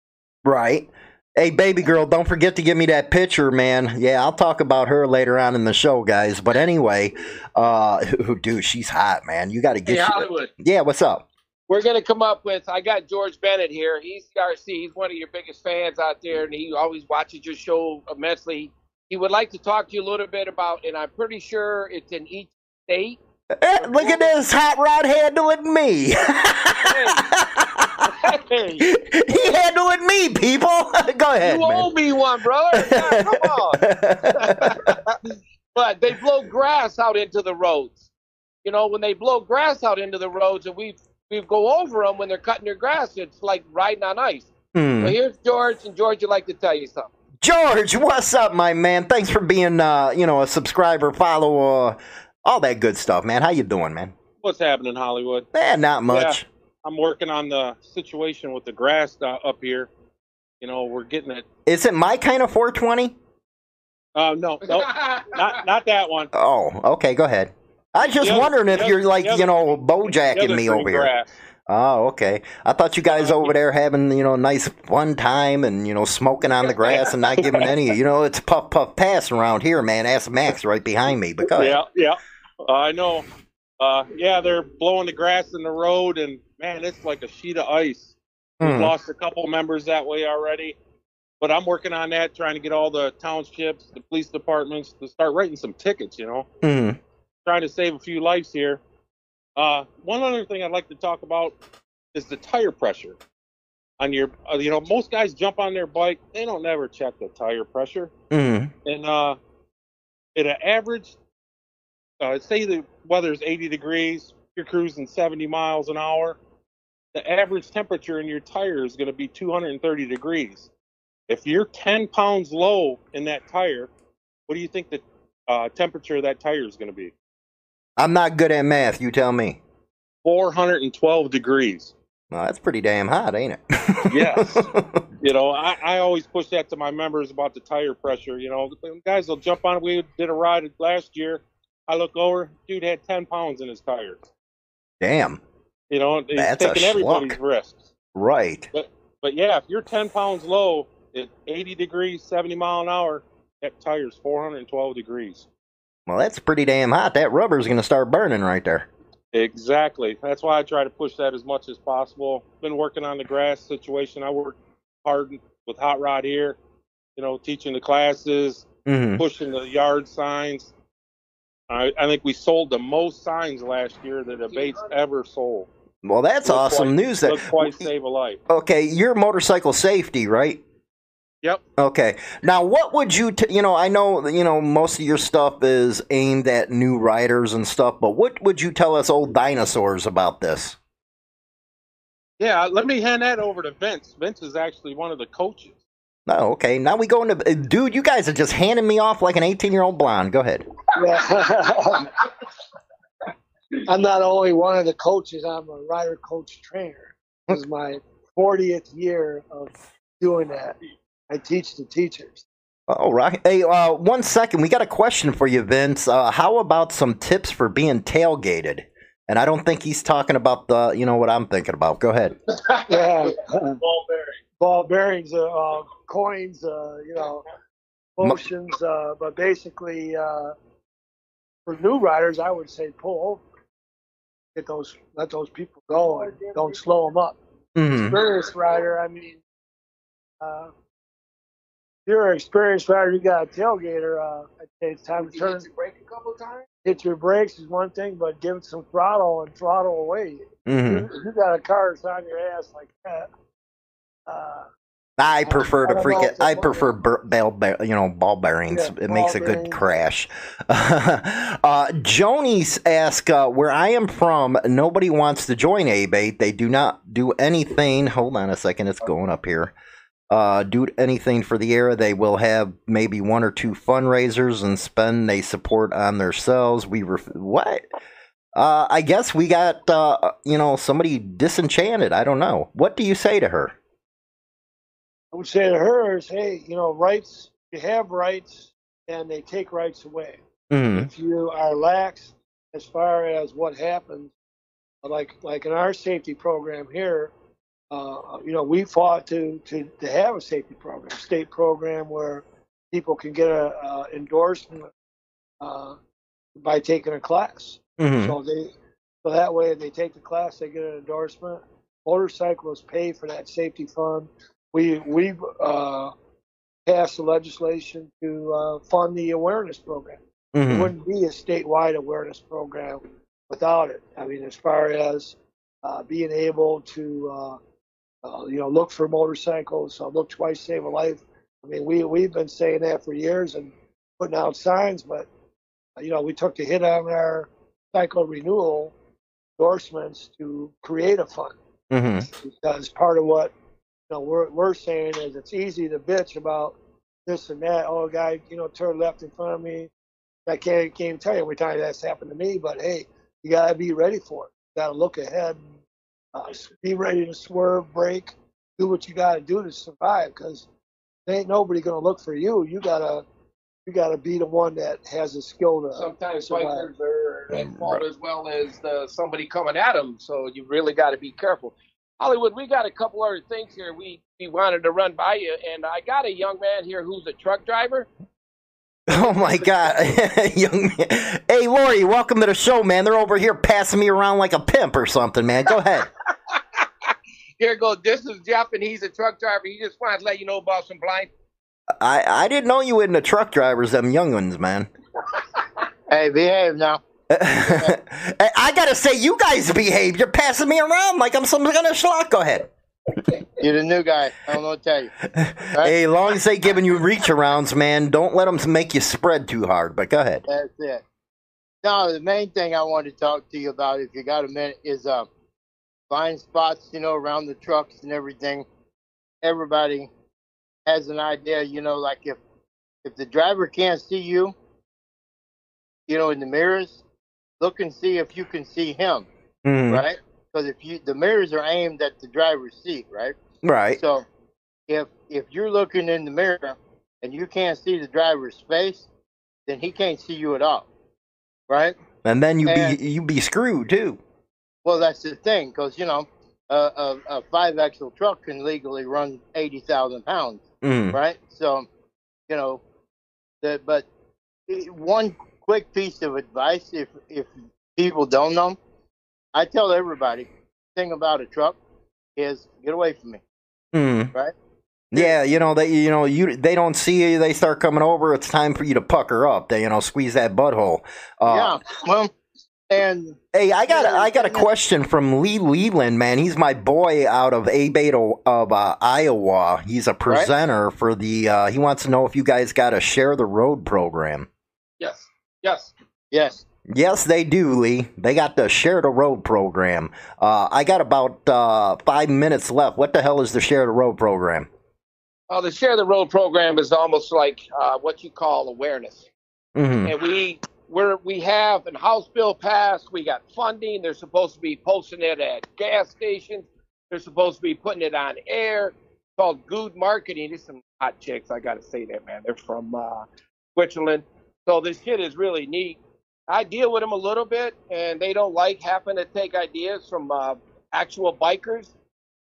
Right. Hey, baby girl, don't forget to give me that picture, man. Yeah, I'll talk about her later on in the show, guys. But anyway, uh, dude, she's hot, man. You got to Hey, get. Hollywood. yeah, what's up? We're gonna come up with. I got George Bennett here. He's RC. He's one of your biggest fans out there, and he always watches your show immensely. He would like to talk to you a little bit about, and I'm pretty sure it's in each state. Eh, look at this hot rod handling me. Hey, he handling me, people. Go ahead, you owe me one, brother. Yeah, come on. but they blow grass out into the roads. You know, when they blow grass out into the roads, and we we go over them when they're cutting their grass, it's like riding on ice. Hmm. So here's George, and George would like to tell you something. George, what's up, my man? Thanks for being, uh, you know, a subscriber, follower, all that good stuff, man. How you doing, man? What's happening, Hollywood? Eh, not much. I'm working on the situation with the grass uh, up here. You know, we're getting it. Is it my kind of 420? Uh, no, no, not not that one. Oh, okay, go ahead. I was just other- wondering if the you're like, the you know, bojacking me over here. Oh, okay. I thought you guys over there having, you know, a nice fun time and, you know, smoking on the grass and not giving any, you know, it's puff puff pass around here, man. Ask Max right behind me. But go ahead. Yeah, yeah. Uh, I know. Uh, yeah, they're blowing the grass in the road, and man, it's like a sheet of ice. We've Hmm. lost a couple members that way already, but I'm working on that, trying to get all the townships, the police departments to start writing some tickets. You know, Mhm. trying to save a few lives here. Uh, one other thing I'd like to talk about is the tire pressure on your. Uh, you know, most guys jump on their bike, they don't never check the tire pressure Mhm. and uh, at an average, uh, say the weather's 80 degrees, you're cruising 70 miles an hour, the average temperature in your tire is going to be 230 degrees. If you're 10 pounds low in that tire, what do you think the uh, temperature of that tire is going to be? I'm not good at math. You tell me. 412 degrees. Well, that's pretty damn hot, ain't it? Yes. You know, I, I always push that to my members about the tire pressure. You know, the guys will jump on. We did a ride last year. I look over, dude had 10 pounds in his tires. damn. You know, he's That's a taking everybody's risks. Right. But, But yeah, if you're 10 pounds low at 80 degrees, 70 mile an hour, that tire's 412 degrees. Well, that's pretty damn hot. That rubber's going to start burning right there. Exactly. That's why I try to push that as much as possible. Been working on the grass situation. I work hard with Hot Rod here, you know, teaching the classes, Mhm. pushing the yard signs. I, I think we sold the most signs last year that ABATE's ever sold. Well, that's Look awesome twice- news. That Look twice, save a life. okay, you're motorcycle safety, right? Yep. Okay. Now, what would you, t- you know, I know, you know, most of your stuff is aimed at new riders and stuff, but what would you tell us old dinosaurs about this? Yeah, let me hand that over to Vince. Vince is actually one of the coaches. Oh, okay. Now we go into, uh, dude, you guys are just handing me off like an 18 year old blonde. Go ahead. Yeah. I'm not only one of the coaches, I'm a rider coach trainer. This is my 40th year of doing that. I teach the teachers. All right. Hey, uh, one second. We got a question for you, Vince. Uh, how about some tips for being tailgated? And I don't think he's talking about the, you know, what I'm thinking about. Go ahead. Yeah. Ball bearings. Ball bearings, uh, uh, coins, uh, you know, motions. Uh, but basically, uh, for new riders, I would say pull over. Get those, let those people go and don't slow them up. hmm experienced rider, I mean, uh, if you're an experienced rider, you got a tailgater. Uh, it's time to turn. brake a couple times. Hit your brakes is one thing, but give it some throttle and throttle away. hmm If you got a car that's on your ass like that, uh, I prefer I to freak it. I prefer bur- bell, bear, you know, ball bearings. Yeah, it ball makes a good bearings. crash. uh, Jonies ask, uh, where I am from, nobody wants to join ABATE. They do not do anything. Hold on a second. It's going up here. Uh, do anything for the era. They will have maybe one or two fundraisers and spend they support on themselves. We ref- what? Uh, I guess we got uh, you know somebody disenchanted. I don't know. What do you say to her? I would say to her is, hey, you know, rights. You have rights, and they take rights away. hmm if you are lax as far as what happens, like like in our safety program here, uh, you know, we fought to, to to have a safety program, state program where people can get a, uh endorsement uh, by taking a class. hmm So they so that way they take the class, they get an endorsement. Motorcyclists pay for that safety fund. We we uh, passed the legislation to uh, fund the awareness program it hmm wouldn't be a statewide awareness program without it. I mean, as far as uh, being able to, uh, you know, look for motorcycles, uh, look twice, save a life. I mean, we we've been saying that for years and putting out signs, but uh, you know, we took the hit on our cycle renewal endorsements to create a fund hmm because part of what you know we're we're saying is it's easy to bitch about this and that. Oh, guy, you know, turned left in front of me. I can't can't tell you every time that's happened to me. But hey, you gotta be ready for it. You gotta look ahead. Uh, be ready to swerve, break, do what you gotta do to survive. Because ain't nobody gonna look for you. You gotta you gotta be the one that has the skill to Sometimes survive. bikers are at fault as well as uh, somebody coming at them, so you really got to be careful. Hollywood, we got a couple other things here we, we wanted to run by you, and I got a young man here who's a truck driver. Oh my God, young man. Hey, Lori, welcome to the show, man. They're over here passing me around like a pimp or something, man. Go ahead. Here goes. This is Jeff, and he's a truck driver. He just wanted to let you know about some blind. I I didn't know you were in the truck drivers, them young ones, man. Hey, behave now. I gotta say, you guys behave. You're passing me around like I'm some kind of schlock. Go ahead. You're the new guy. I don't know what to tell you. Hey, long as they giving you reach arounds, man, don't let them make you spread too hard. But go ahead. That's it. No, the main thing I wanted to talk to you about, if you got a minute, is uh, blind spots, you know, around the trucks and everything. Everybody has an idea, you know, like if if the driver can't see you, you know, in the mirrors, look and see if you can see him, Mhm. right? Because if you the mirrors are aimed at the driver's seat, right? Right. So if if you're looking in the mirror and you can't see the driver's face, then he can't see you at all, right? And then you And- be you be screwed too. Well, that's the thing, because you know a, a, a five axle truck can legally run eighty thousand pounds, Mm. right? So you know, the, but one quick piece of advice, if if people don't know, I tell everybody, thing about a truck is get away from me, Mm. right? Yeah, you know they you know you they don't see you. They start coming over. It's time for you to pucker up. They you know squeeze that butthole. Uh, yeah. Well, And Hey, I got a, Yeah, I got a question from Lee Leland, man. He's my boy out of ABATE of uh, Iowa. He's a presenter for the. Uh, he wants to know if you guys got a share the road program. Yes. Yes. yes, Yes, they do, Lee. They got the share the road program. Uh, I got about uh, five minutes left. What the hell is the share the road program? Well, the Share the Road program is almost like uh, what you call awareness. hmm and we we're we have an house bill passed we got funding they're supposed to be posting it at gas stations they're supposed to be putting it on air it's called good marketing It's some hot chicks i gotta say that man they're from uh switzerland so this shit is really neat i deal with them a little bit and they don't like having to take ideas from uh, actual bikers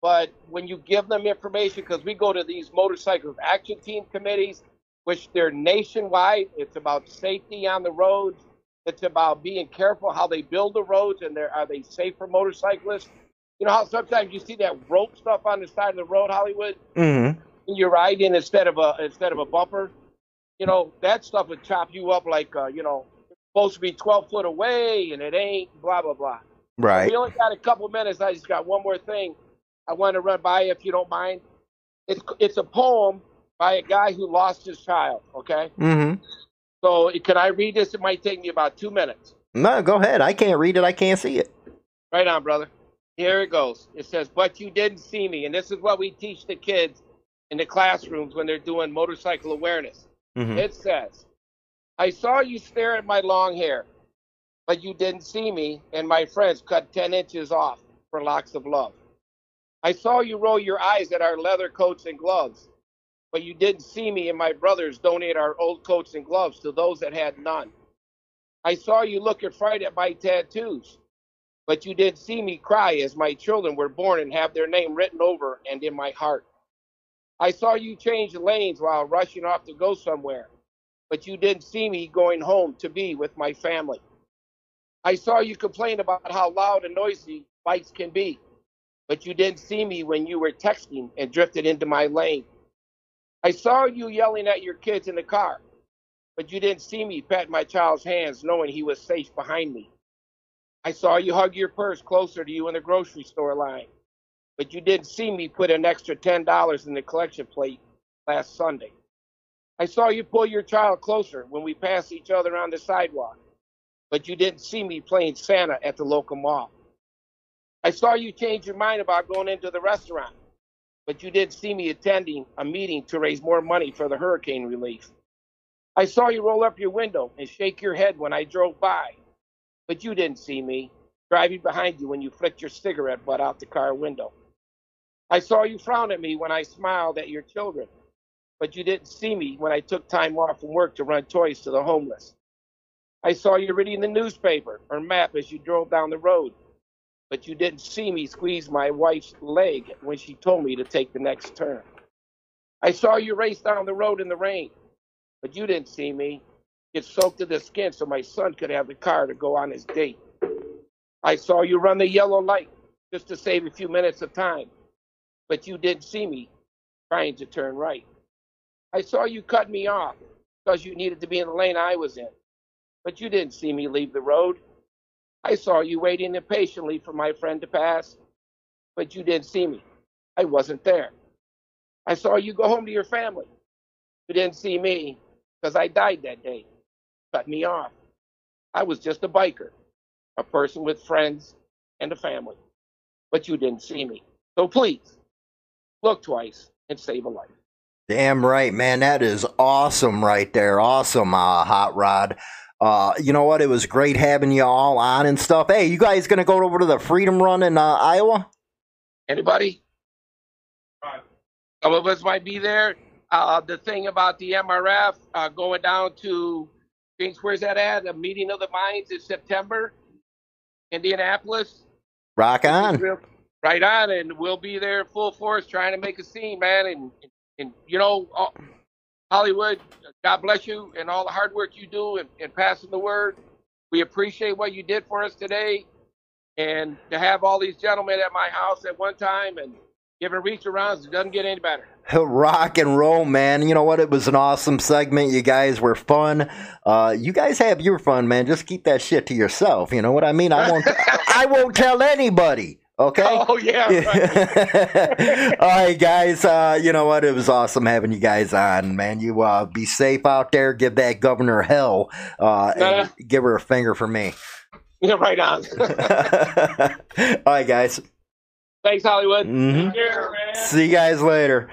but when you give them information because we go to these motorcycle action team committees which they're nationwide. It's about safety on the roads. It's about being careful how they build the roads and they're, are they safe for motorcyclists. You know how sometimes you see that rope stuff on the side of the road, Hollywood, hmm and you're riding instead of a instead of a bumper. You know that stuff would chop you up like uh, you know supposed to be 12 foot away and it ain't. Blah blah blah. Right. We only got a couple minutes. I just got one more thing I want to run by if you don't mind. It's it's a poem by a guy who lost his child. Okay. hmm So can I read this? It might take me about two minutes. No, go ahead. I can't read it. I can't see it. Right on, brother. Here it goes. It says, But you didn't see me. And this is what we teach the kids in the classrooms when they're doing motorcycle awareness. hmm It says, I saw you stare at my long hair, but you didn't see me, and my friends cut 10 inches off for locks of love. I saw you roll your eyes at our leather coats and gloves, but you didn't see me and my brothers donate our old coats and gloves to those that had none. I saw you look afraid at my tattoos, but you didn't see me cry as my children were born and have their name written over and in my heart. I saw you change lanes while rushing off to go somewhere, but you didn't see me going home to be with my family. I saw you complain about how loud and noisy bikes can be, but you didn't see me when you were texting and drifted into my lane. I saw you yelling at your kids in the car, but you didn't see me pat my child's hands knowing he was safe behind me. I saw you hug your purse closer to you in the grocery store line, but you didn't see me put an extra $10 in the collection plate last Sunday. I saw you pull your child closer when we passed each other on the sidewalk, but you didn't see me playing Santa at the local mall. I saw you change your mind about going into the restaurant, but you didn't see me attending a meeting to raise more money for the hurricane relief. I saw you roll up your window and shake your head when I drove by, but you didn't see me driving behind you when you flicked your cigarette butt out the car window. I saw you frown at me when I smiled at your children, but you didn't see me when I took time off from work to run toys to the homeless. I saw you reading the newspaper or map as you drove down the road, but you didn't see me squeeze my wife's leg when she told me to take the next turn. I saw you race down the road in the rain, but you didn't see me get soaked to the skin so my son could have the car to go on his date. I saw you run the yellow light just to save a few minutes of time, but you didn't see me trying to turn right. I saw you cut me off because you needed to be in the lane I was in, but you didn't see me leave the road. I saw you waiting impatiently for my friend to pass, but you didn't see me. I wasn't there. I saw you go home to your family. You didn't see me because I died that day. Cut me off. I was just a biker, a person with friends and a family, but you didn't see me. So please, look twice and save a life. Damn right, man. That is awesome right there. Awesome, uh, Hot Rod. Uh, you know what? It was great having you all on and stuff. Hey, you guys gonna go over to the Freedom Run in uh, Iowa? Anybody? Some of us might be there. Uh, the thing about the MRF uh, going down to, James, where's that at? A meeting of the minds in September, Indianapolis. Rock on. Right on, and we'll be there full force trying to make a scene, man. And and you know, uh, Hollywood, God bless you and all the hard work you do in, in passing the word. We appreciate what you did for us today, and to have all these gentlemen at my house at one time, and Giving reach arounds, it doesn't get any better. Rock and roll, man. You know what? It was an awesome segment. You guys were fun. Uh, you guys have your fun, man. Just keep that shit to yourself. You know what I mean? I won't. I won't tell anybody. Okay. Oh yeah. Right. All right, guys. Uh, you know what? It was awesome having you guys on, man. You uh, be safe out there. Give that governor hell. Uh, and Uh. give her a finger for me. yeah, right on. All right, guys. Thanks, Hollywood. Mhm. Take care, man. See you guys later.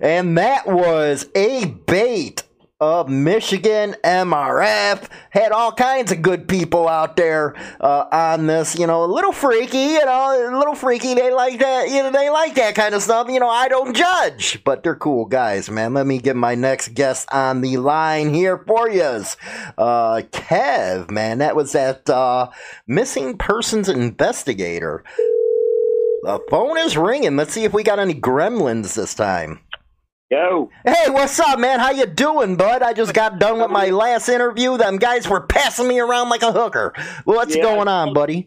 And that was a bait of Michigan MRF. Had all kinds of good people out there uh, on this. You know, a little freaky. You know, a little freaky. They like that. You know, they like that kind of stuff. You know, I don't judge, but they're cool guys, man. Let me get my next guest on the line here for you. Uh, Kev, man, that was that uh, missing persons investigator. The phone is ringing. Let's see if we got any gremlins this time. Yo, Hey, what's up, man? How you doing, bud? I just got done with my last interview. Them guys were passing me around like a hooker. What's Yeah. going on, buddy?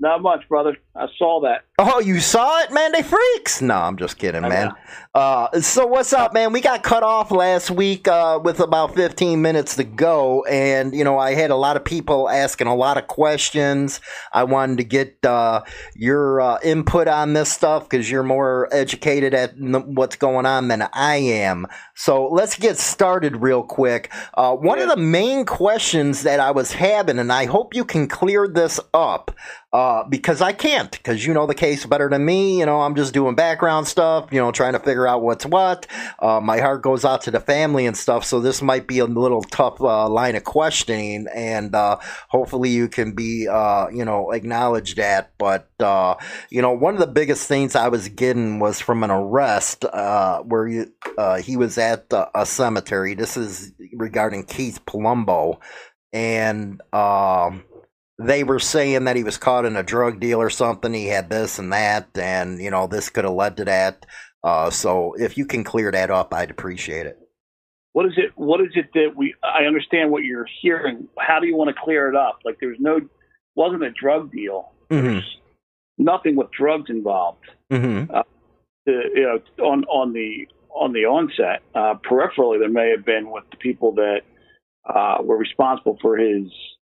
not much, brother. I saw that. Oh, you saw it, man? They freaks. No, I'm just kidding, I man. Uh, so what's up, man? We got cut off last week uh, with about 15 minutes to go, and you know I had a lot of people asking a lot of questions. I wanted to get uh, your uh, input on this stuff because you're more educated at what's going on than I am. So let's get started real quick. Uh, one of the main questions that I was having, and I hope you can clear this up uh, because I can't, because you know the case better than me. You know, I'm just doing background stuff, you know, trying to figure out what's what. Uh, my heart goes out to the family and stuff, so this might be a little tough uh, line of questioning, and uh, hopefully you can be, uh, you know, acknowledge that. But, uh, you know, one of the biggest things I was getting was from an arrest uh, where you, he was at a cemetery. This is regarding Keith Palumbo. And, um, they were saying that he was caught in a drug deal or something. He had this and that, and you know this could have led to that. Uh, so if you can clear that up, I'd appreciate it. What is it? What is it that we? I understand what you're hearing. How do you want to clear it up? Like there's no, wasn't a drug deal. Mm-hmm. Nothing with drugs involved. Mm-hmm. The, you know, on on the on the onset, uh, peripherally, there may have been with the people that uh, were responsible for his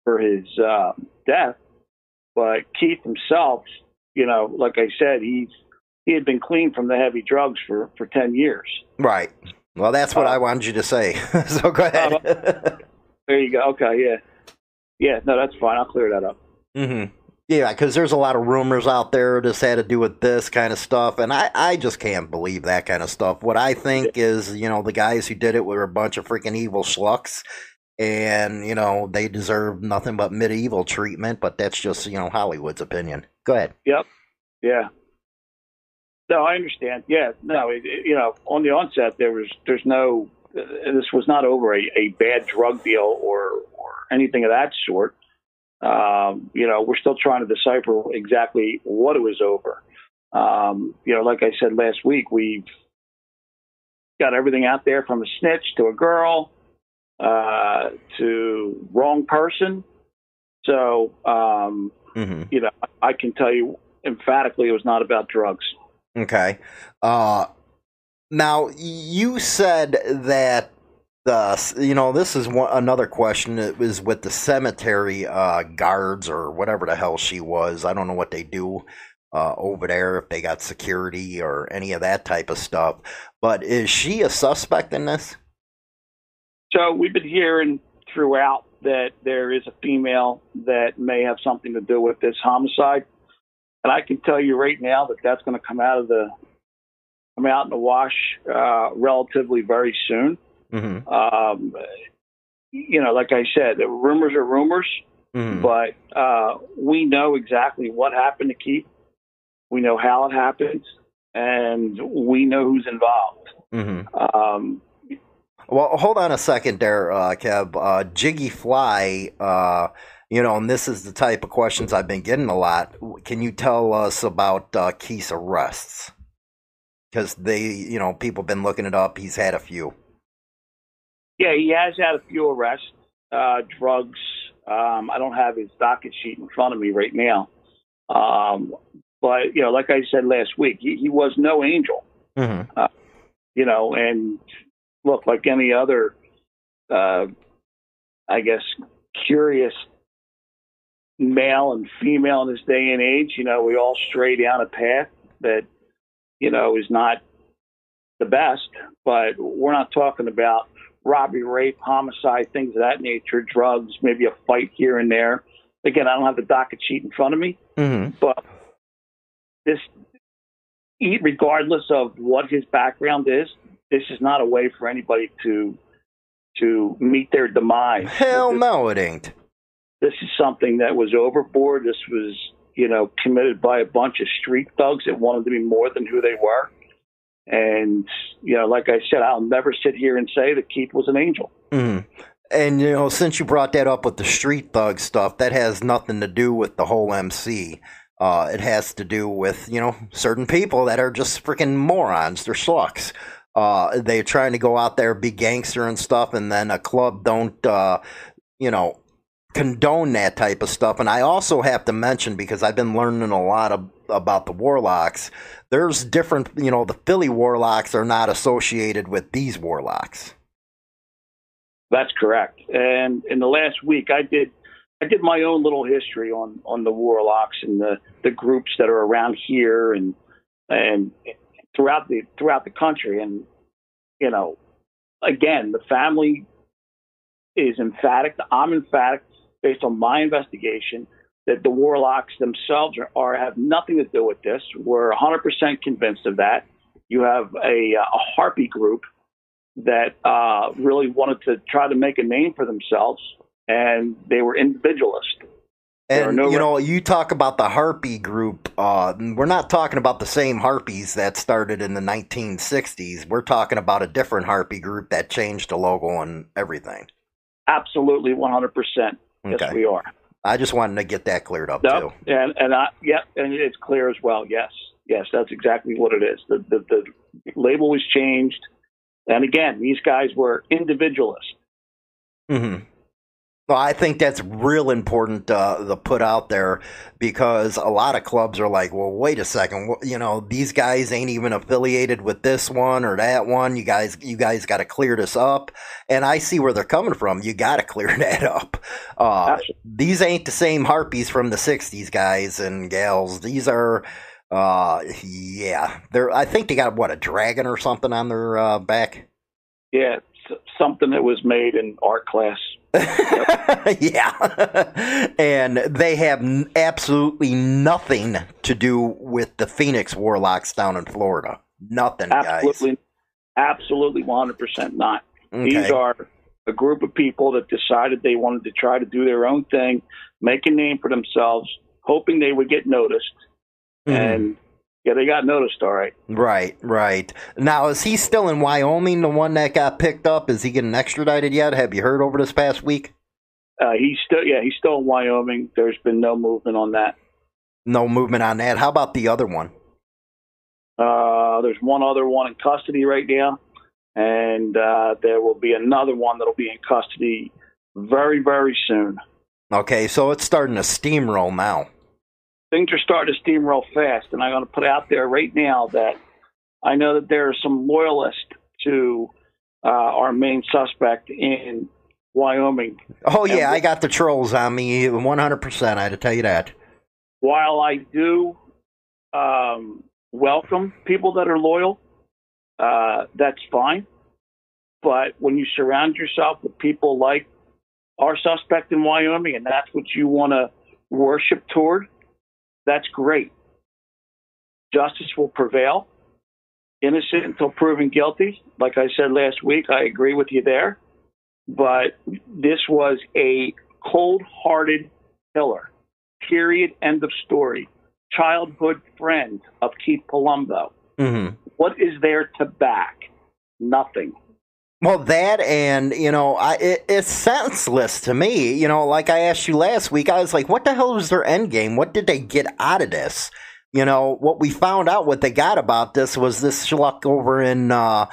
for his uh, death, but Keith himself, you know, like I said, he's he had been clean from the heavy drugs for for ten years. Right. Well, that's what Uh, I wanted you to say. so go ahead. There you go. Okay, yeah, yeah. No, that's fine. I'll clear that up. mm-hmm. Yeah, because there's a lot of rumors out there. This had to do with this kind of stuff, and I, I just can't believe that kind of stuff. What I think is, you know, the guys who did it were a bunch of freaking evil schlucks, and you know they deserve nothing but medieval treatment. But that's just you know Hollywood's opinion. Go ahead. Yep. Yeah. No, I understand. Yeah. No, it, it- you know, on the onset, there was there's no. Uh, this was not over a, a bad drug deal or or anything of that sort. Um, you know, we're still trying to decipher exactly what it was over. Um, you know, like I said last week, we've got everything out there from a snitch to a girl uh, to wrong person. So, um, Mm-hmm. you know, I can tell you emphatically it was not about drugs. Okay. Uh, now you said that the you know this is one, another question. It was with the cemetery uh, guards or whatever the hell she was. I don't know what they do uh, over there if they got security or any of that type of stuff. But is she a suspect in this? So we've been hearing throughout that there is a female that may have something to do with this homicide, and I can tell you right now that that's going to come out of the come out in the wash uh, relatively very soon. Mm-hmm. Um, you know, like I said, the rumors are rumors, Mhm. but uh, we know exactly what happened to Keith. We know how it happened, and we know who's involved. Mm-hmm. Um, Well, hold on a second there, uh, Kev. Uh, Jiggy Fly, uh, you know, and this is the type of questions I've been getting a lot. Can you tell us about uh, Keith's arrests? Because they, you know, people have been looking it up. He's had a few. Yeah, he has had a few arrests, uh, drugs. Um, I don't have his docket sheet in front of me right now. Um, but you know, like I said last week, he, he was no angel. Mm-hmm. Uh, you know, and look, like any other, uh, I guess, curious male and female in this day and age, you know, we all stray down a path that, you know, is not the best, but we're not talking about robbery, rape, homicide, things of that nature, drugs, maybe a fight here and there. Again, I don't have the docket sheet in front of me, Mm-hmm. but this, e- regardless of what his background is, this is not a way for anybody to to meet their demise. Hell This- no, it ain't. this is something that was overboard. This was, you know, committed by a bunch of street thugs that wanted to be more than who they were. And, you know, like I said, I'll never sit here and say that Keith was an angel. Mm. And you know, since you brought that up with the street thug stuff, that has nothing to do with the whole MC. Uh, it has to do with you know certain people that are just freaking morons. They're schlucks. Uh, they're trying to go out there be gangster and stuff, and then a club don't uh, you know condone that type of stuff. And I also have to mention because I've been learning a lot of, about the Warlocks. There's different, you know, the Philly Warlocks are not associated with these Warlocks. That's correct. And in the last week, I did I did my own little history on on the warlocks and the the groups that are around here and and throughout the throughout the country. And you know, again, the family is emphatic. I'm emphatic based on my investigation that the warlocks themselves are, are have nothing to do with this. We're 100% convinced of that. You have a, a harpy group that uh, really wanted to try to make a name for themselves, and they were individualist. And no you know, you talk about the Harpy group. Uh, we're not talking about the same Harpies that started in the 1960s. We're talking about a different Harpy group that changed the logo and everything. Absolutely, 100%. Yes, Okay. we are. I just wanted to get that cleared up No, too. and and I yeah, and it's clear as well. Yes, yes, that's exactly what it is. The the, the label was changed, and again, these guys were individualists. hmm Well, I think that's real important uh, to put out there because a lot of clubs are like, well, wait a second, you know, these guys ain't even affiliated with this one or that one. You guys, you guys got to clear this up. And I see where they're coming from. You got to clear that up. Uh, these ain't the same harpies from the '60s, guys and gals. These are, uh, yeah, they're. I think they got what a dragon or something on their uh, back. Yeah, something that was made in art class. yeah. and they have n- absolutely nothing to do with the Phoenix Warlocks down in Florida. Nothing, guys. Absolutely, absolutely, 100% not. These are a group of people that decided they wanted to try to do their own thing, make a name for themselves, hoping they would get noticed. Mhm. And yeah, they got noticed, all right. Right, right. Now, is he still in Wyoming, the one that got picked up? Is he getting extradited yet? Have you heard over this past week? Uh, he's still, yeah, he's still in Wyoming. There's been no movement on that. No movement on that. How about the other one? Uh, there's one other one in custody right now, and uh, there will be another one that'll be in custody very, very soon. Okay, so it's starting to steamroll now. Things are starting to steamroll fast, and I'm going to put out there right now that I know that there are some loyalists to uh, our main suspect in Wyoming. Oh, And yeah, I got the trolls on me 100%. I had to tell you that. while I do um, welcome people that are loyal, uh, that's fine. But when you surround yourself with people like our suspect in Wyoming, and that's what you want to worship toward, that's great. Justice will prevail. Innocent until proven guilty. Like I said last week, I agree with you there. But this was a cold hearted killer. Period. End of story. Childhood friend of Keith Palumbo. Mm-hmm. What is there to back? Nothing. Well, that and you know, I it, it's senseless to me. You know, like I asked you last week, I was like, "What the hell was their end game? What did they get out of this?" You know, what we found out, what they got about this was this schluck over in uh,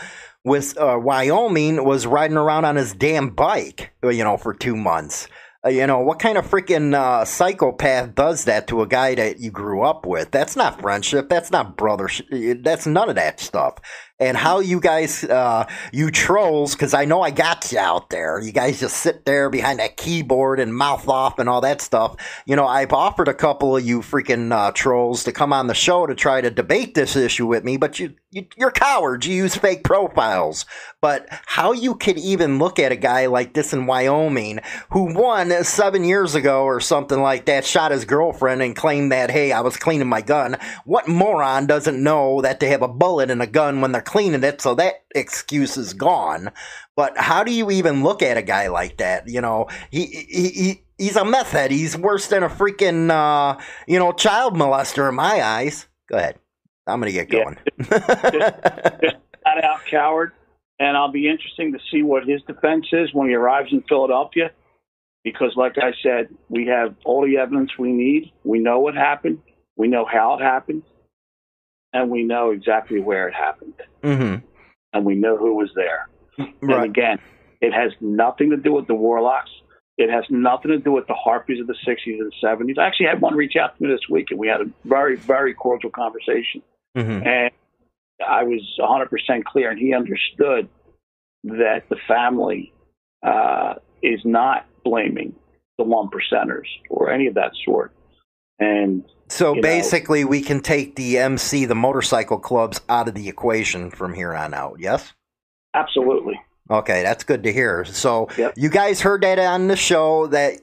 with uh, Wyoming was riding around on his damn bike. You know, for two months. Uh, you know, what kind of freaking uh, psychopath does that to a guy that you grew up with? That's not friendship. That's not brothership. That's none of that stuff. And how you guys, uh, you trolls, because I know I got you out there. You guys just sit there behind that keyboard and mouth off and all that stuff. You know, I've offered a couple of you freaking uh, trolls to come on the show to try to debate this issue with me, but you, you you're cowards. You use fake profiles. But how you could even look at a guy like this in Wyoming who won seven years ago or something like that, shot his girlfriend and claimed that, hey, I was cleaning my gun. What moron doesn't know that they have a bullet in a gun when they're cleaning it? So that excuse is gone. But how do you even look at a guy like that? You know, he, he, he he's a meth head. He's worse than a freaking, uh, you know, child molester in my eyes. Go ahead. I'm going to get going. flat out coward. And I'll be interesting to see what his defense is when he arrives in Philadelphia. Because, like I said, we have all the evidence we need. We know what happened. We know how it happened. And we know exactly where it happened. mm-hmm. And we know who was there. Right. And again, it has nothing to do with the Warlocks. It has nothing to do with the Harpies of the 60s and 70s. I actually had one reach out to me this week, and we had a very, very cordial conversation. Mm-hmm. And I was 100% clear, and he understood that the family uh, is not blaming the one percenters or any of that sort. And So you know, basically, we can take the MC, the motorcycle clubs, out of the equation from here on out. Yes. absolutely. Okay, that's good to hear. So Yep. you guys heard that on the show that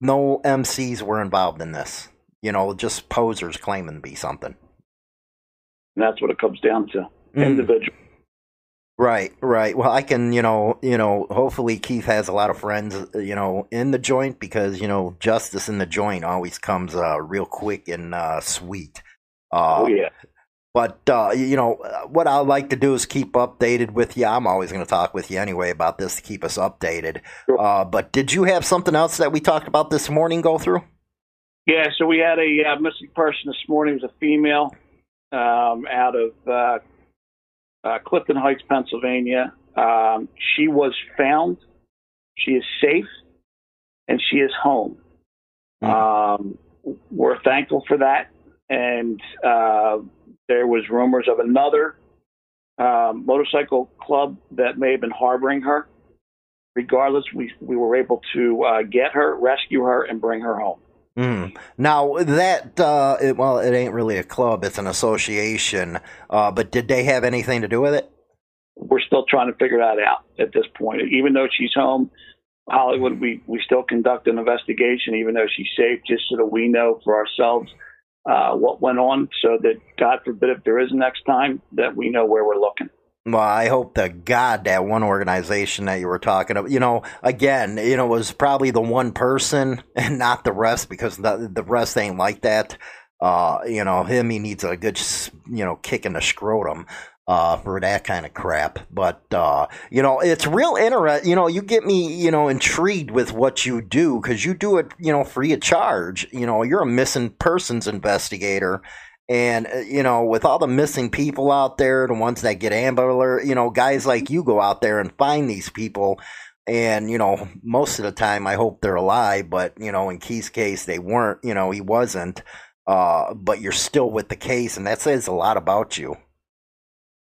no MCs were involved in this. You know, just posers claiming to be something. And that's what it comes down to. Mm. Individual. Right, right. Well, I can, you know, you know, hopefully Keith has a lot of friends, you know, in the joint because, you know, justice in the joint always comes uh, real quick and uh, sweet. Uh, oh, yeah. But uh, you know what I like to do is keep updated with you. I'm always going to talk with you anyway about this to keep us updated. Uh, but did you have something else that we talked about this morning go through? Yeah, so we had a uh, missing person this morning. It was a female um, out of uh, uh, Clifton Heights, Pennsylvania. Um, she was found. She is safe, and she is home. Um, we're thankful for that. And uh, there was rumors of another um, motorcycle club that may have been harboring her. Regardless, we we were able to uh, get her, rescue her, and bring her home. Mm. Now that uh, it, well, it ain't really a club; it's an association. Uh, but did they have anything to do with it? we're still trying to figure that out at this point. Even though she's home, Hollywood, we, we still conduct an investigation, even though she's safe, just so that we know for ourselves uh, what went on, so that God forbid if there is next time, that we know where we're looking. Well, I hope to God that one organization that you were talking about, you know, again, you know, was probably the one person and not the rest because the the rest ain't like that. Uh, you know, him he needs a good, you know, kick in the scrotum uh, for that kind of crap. But uh, you know, it's real interesting. You know, you get me, you know, intrigued with what you do because you do it, you know, free of charge. You know, you're a missing persons investigator. And uh, you know, with all the missing people out there, the ones that get Amber Alert, you know, guys like you go out there and find these people. And you know, most of the time, I hope they're alive. But you know, in Key's case, they weren't. You know, he wasn't. Uh, but you're still with the case, and that says a lot about you.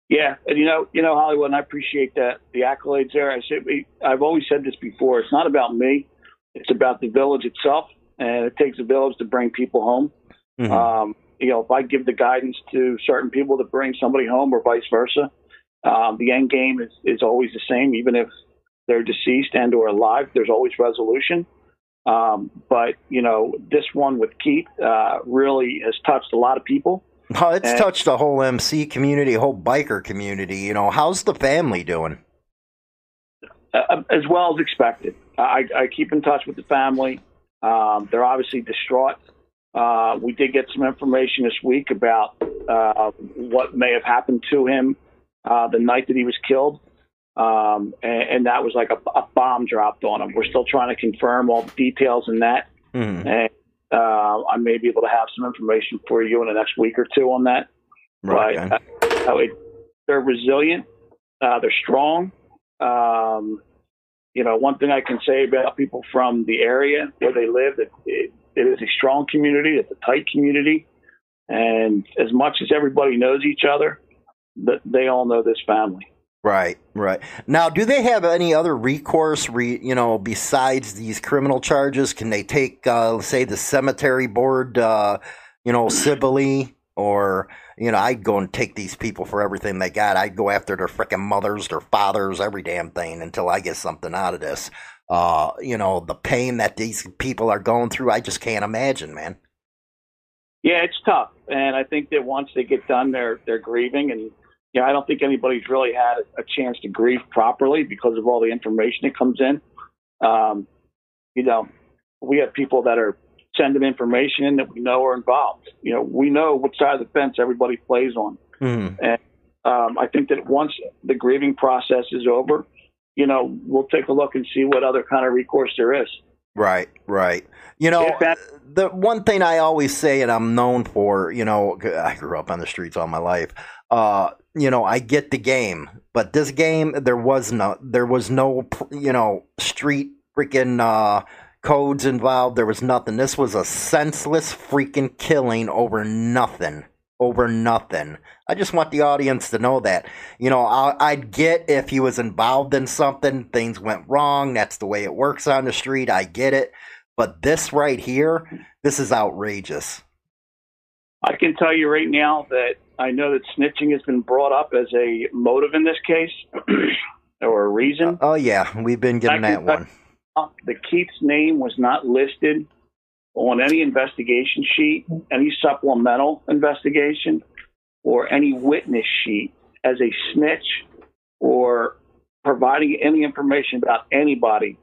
Yeah, and you know, you know, Hollywood, and I appreciate that the accolades there. I said, I've always said this before. It's not about me; it's about the village itself, and it takes a village to bring people home. Mm-hmm. Um, you know, if I give the guidance to certain people to bring somebody home, or vice versa, um, the end game is is always the same, even if they're deceased and or alive. There's always resolution. Um, but you know, this one with Keith uh, really has touched a lot of people. Oh, it's And- touched the whole MC community, whole biker community. You know, how's the family doing? uh, as well as expected. I, I keep in touch with the family. Um, they're obviously distraught. Uh, we did get some information this week about uh, what may have happened to him uh, the night that he was killed. Um, and, and that was like a, a bomb dropped on him. We're still trying to confirm all the details in that. Mhm. And uh, I may be able to have some information for you in the next week or two on that. Right. Uh, it, they're resilient. Uh, they're strong. Um, you know, one thing I can say about people from the area where they live, it, it is a strong community. It's a tight community, and as much as everybody knows each other, that they all know this family. Right, right. Now, do they have any other recourse, re, you know, besides these criminal charges? Can they take, uh, say, the cemetery board, uh, you know, civilly? Or, you know, I'd go and take these people for everything they got. I'd go after their freaking mothers, their fathers, every damn thing until I get something out of this. Uh, you know, the pain that these people are going through, I just can't imagine, man. Yeah, it's tough, and I think that once they get done, they're they're grieving, and you know, I don't think anybody's really had a, a chance to grieve properly because of all the information that comes in. Um, you know, we have people that are sending information in that we know are involved. You know, we know what side of the fence everybody plays on, Mm. and um, I think that once the grieving process is over, you know, we'll take a look and see what other kind of recourse there is. Right, right. You know, that- the one thing I always say, and I'm known for, you know, I grew up on the streets all my life. Uh, you know, I get the game, but this game, there was no, there was no, you know, street freaking uh, codes involved. There was nothing. This was a senseless freaking killing over nothing. Over nothing. I just want the audience to know that. You know, I, I'd get if he was involved in something, things went wrong. That's the way it works on the street. I get it. But this right here, this is outrageous. I can tell you right now that I know that snitching has been brought up as a motive in this case or a reason. Oh yeah, we've been getting I that one. Uh, The Keith's name was not listed on any investigation sheet, any supplemental investigation, or any witness sheet as a snitch or providing any information about anybody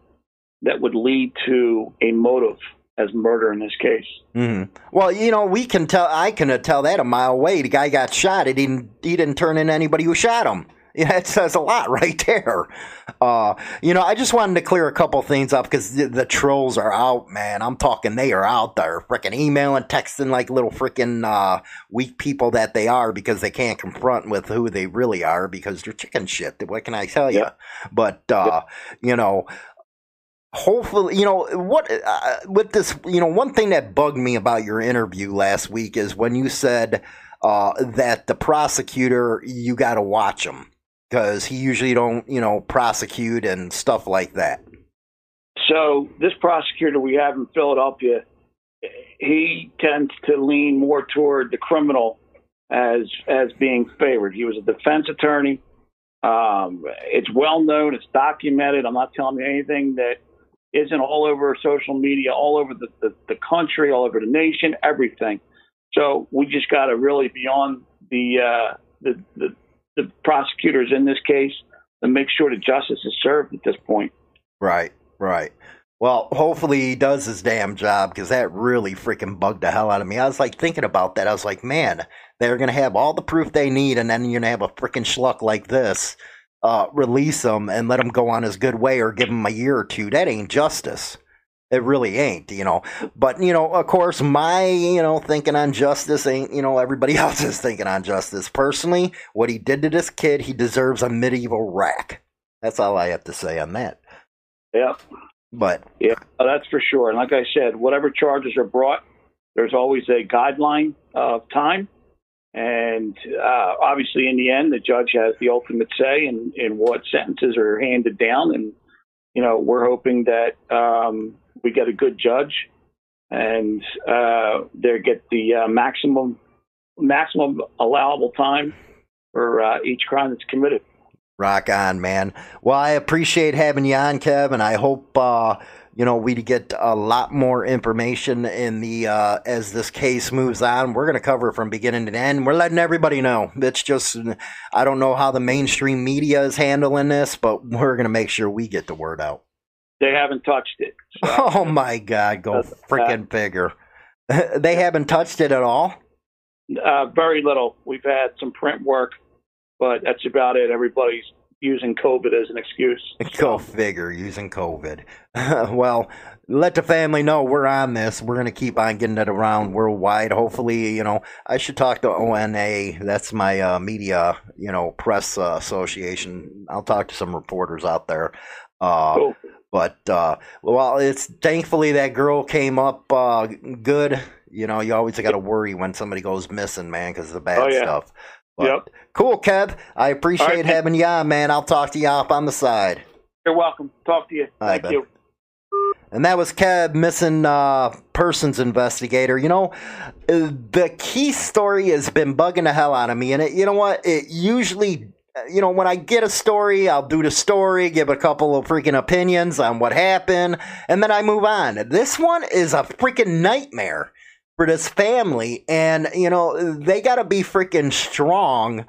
that would lead to a motive as murder in this case. hmm Well, you know, we can tell. I can tell that a mile away. The guy got shot. He didn't. He didn't turn in anybody who shot him. Yeah, it says a lot right there. Uh, you know, I just wanted to clear a couple things up because the, the trolls are out, man. I'm talking, they are out there, freaking emailing, texting like little freaking uh, weak people that they are because they can't confront with who they really are because they're chicken shit. What can I tell you? But uh, you know, hopefully you know what uh, with this you know one thing that bugged me about your interview last week is when you said uh, that the prosecutor you got to watch him because he usually don't you know prosecute and stuff like that So this prosecutor we have in Philadelphia, he tends to lean more toward the criminal as as being favored. He was a defense attorney. Um, it's well known. It's documented. I'm not telling you anything that isn't all over social media, all over the, the, the country, all over the nation, everything. So we just got to really be on the, uh, the the the prosecutors in this case and make sure that justice is served at this point. right right. Well hopefully he does his damn job because that really freaking bugged the hell out of me. I was like thinking about that. I was like man they're gonna have all the proof they need and then you're gonna have a freaking schluck like this uh, release him and let him go on his good way or give him a year or two. That ain't justice It really ain't, you know. But, you know, of course, my, you know, thinking on justice ain't, you know, everybody else's thinking on justice. Personally, what he did to this kid, he deserves a medieval rack. That's all I have to say on that. Yeah. But, Yeah, uh, that's for sure. And like I said, whatever charges are brought, there's always a guideline of time. And uh, obviously, in the end, the judge has the ultimate say in, in what sentences are handed down. And, you know, we're hoping that um, we get a good judge and uh, they get the uh, maximum maximum allowable time for uh, each crime that's committed. Rock on, man. Well, I appreciate having you on, Kev, and I hope uh, you know we get a lot more information in the uh, as this case moves on. We're going to cover it from beginning to end. We're letting everybody know. It's just I don't know how the mainstream media is handling this, but we're going to make sure we get the word out. They haven't touched it. Oh my God, go freaking figure. they haven't touched it at all. Uh, very little. We've had some print work, but that's about it. Everybody's using COVID as an excuse. Go figure, using COVID. well, let the family know we're on this. We're going to keep on getting it around worldwide. Hopefully, you know, I should talk to ONA. That's my uh, media, you know, press uh, association. I'll talk to some reporters out there. Uh, Cool. But uh, well, it's thankfully that girl came up uh, good. You know, you always got to worry when somebody goes missing, man, because of the bad Oh, yeah. stuff. But, Yep. Cool, Kev. I appreciate right, having you on, man. I'll talk to you up on the side. You're welcome. Talk to you. Thank you. And that was Kev, missing uh, persons investigator. You know, uh, the key story has been bugging the hell out of me. And it, you know what? It usually, you know, when I get a story, I'll do the story, give a couple of freaking opinions on what happened, and then I move on. This one is a freaking nightmare for this family. And, you know, they got to be freaking strong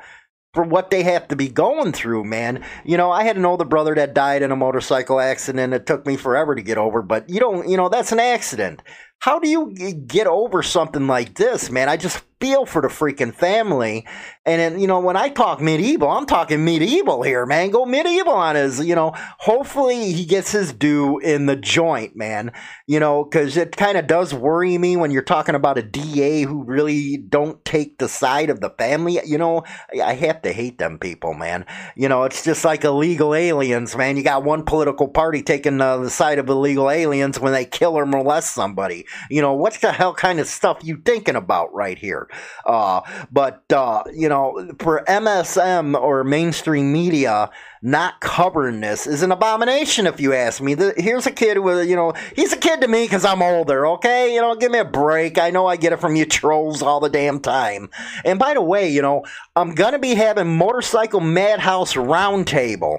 for what they have to be going through, man. You know, I had an older brother that died in a motorcycle accident. It took me forever to get over, but you don't, you know, that's an accident. How do you get over something like this, man? I just feel for the freaking family. And then, you know, when I talk medieval, I'm talking medieval here, man. Go medieval on his, you know, hopefully he gets his due in the joint, man. You know, because it kind of does worry me when you're talking about a DA who really don't take the side of the family. You know, I- have to hate them people, man. You know, it's just like illegal aliens, man. You got one political party taking uh, the side of illegal aliens when they kill or molest somebody. You know, what the hell kind of stuff you thinking about right here? Uh, but, uh, you know, for MSM or mainstream media not covering this is an abomination, if you ask me. The, here's a kid with, you know, he's a kid to me because I'm older, okay? You know, give me a break. I know I get it from you trolls all the damn time. And by the way, you know, I'm going to be having Motorcycle Madhouse Roundtable,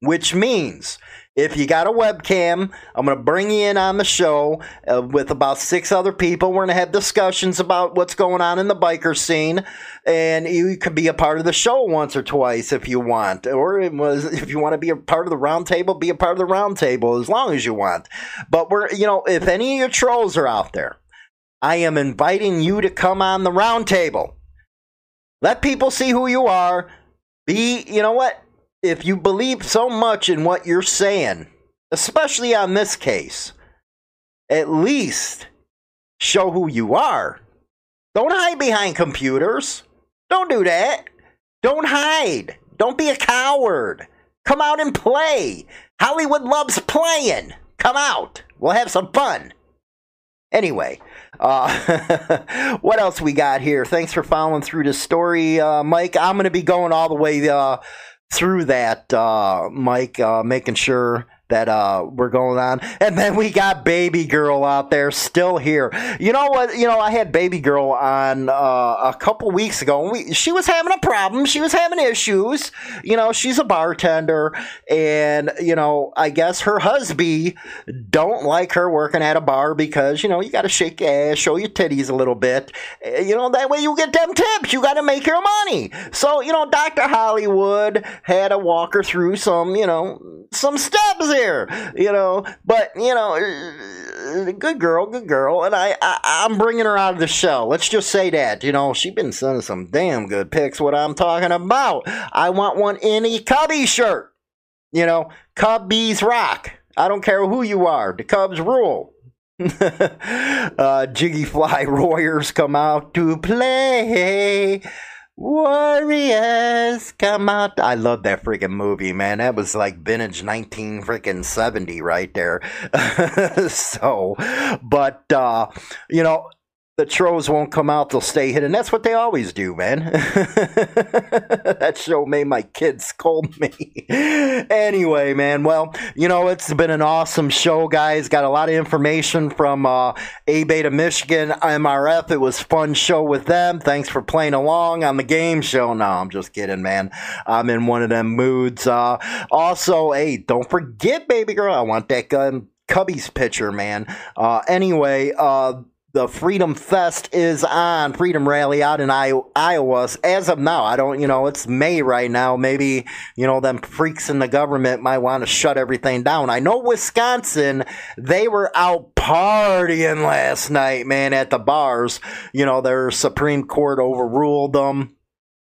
which means if you got a webcam, I'm going to bring you in on the show uh, with about six other people. We're going to have discussions about what's going on in the biker scene, and you could be a part of the show once or twice if you want, or if you want to be a part of the roundtable, be a part of the roundtable as long as you want. But we're, you know, if any of your trolls are out there, I am inviting you to come on the roundtable. Let people see who you are. Be, you know what? If you believe so much in what you're saying, especially on this case, at least show who you are. Don't hide behind computers. Don't do that. Don't hide. Don't be a coward. Come out and play. Hollywood loves playing. Come out. We'll have some fun. Anyway, uh, what else we got here? Thanks for following through the story, uh, Mike. I'm going to be going all the way uh, through that, uh, Mike, uh, making sure that uh, we're going on. And then we got Baby Girl out there still here. You know what? You know, I had Baby Girl on uh, a couple weeks ago. And we, she was having a problem. She was having issues. You know, she's a bartender. And, you know, I guess her husband don't like her working at a bar because, you know, you got to shake your ass, show your titties a little bit. Eh, You know, that way you get them tips. You got to make your money. So, you know, Dr. Hollywood had to walk her through some, you know, some steps here, you know, but, you know, good girl, good girl. And I, I, I'm bringing her out of the shell. Let's just say that, you know, she's been sending some damn good pics, what I'm talking about. I want one in a Cubby shirt. You know, Cubbies rock. I don't care who you are. The Cubs rule. uh, Jiggy Fly Warriors come out to play. Warriors come out. I love that freaking movie, man. That was like vintage 19 freaking 70 right there. so, but, uh, you know, the trolls won't come out, they'll stay hidden. That's what they always do, man. that show made my kids scold me. anyway, man, well, you know, it's been an awesome show, guys. Got a lot of information from uh, ABATE Michigan, MRF. It was fun show with them. Thanks for playing along on the game show. No, I'm just kidding, man. I'm in one of them moods. Uh, also, hey, don't forget, baby girl, I want that gun. Cubby's picture, man. Uh, anyway, uh, the Freedom Fest is on Freedom Rally out in Iowa. As of now, I don't, you know, it's May right now. Maybe, you know, them freaks in the government might want to shut everything down. I know Wisconsin, they were out partying last night, man, at the bars. You know, their Supreme Court overruled them.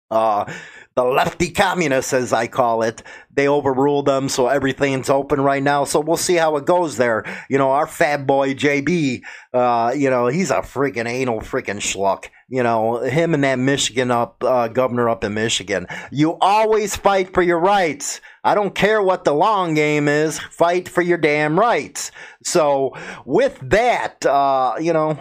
Uh, the lefty communists, as I call it, they overruled them, so everything's open right now. So we'll see how it goes there. You know, our fat boy JB, uh, you know, he's a freaking anal freaking schluck. You know, him and that Michigan up uh, governor up in Michigan. You always fight for your rights. I don't care what the long game is. Fight for your damn rights. So with that, uh, you know,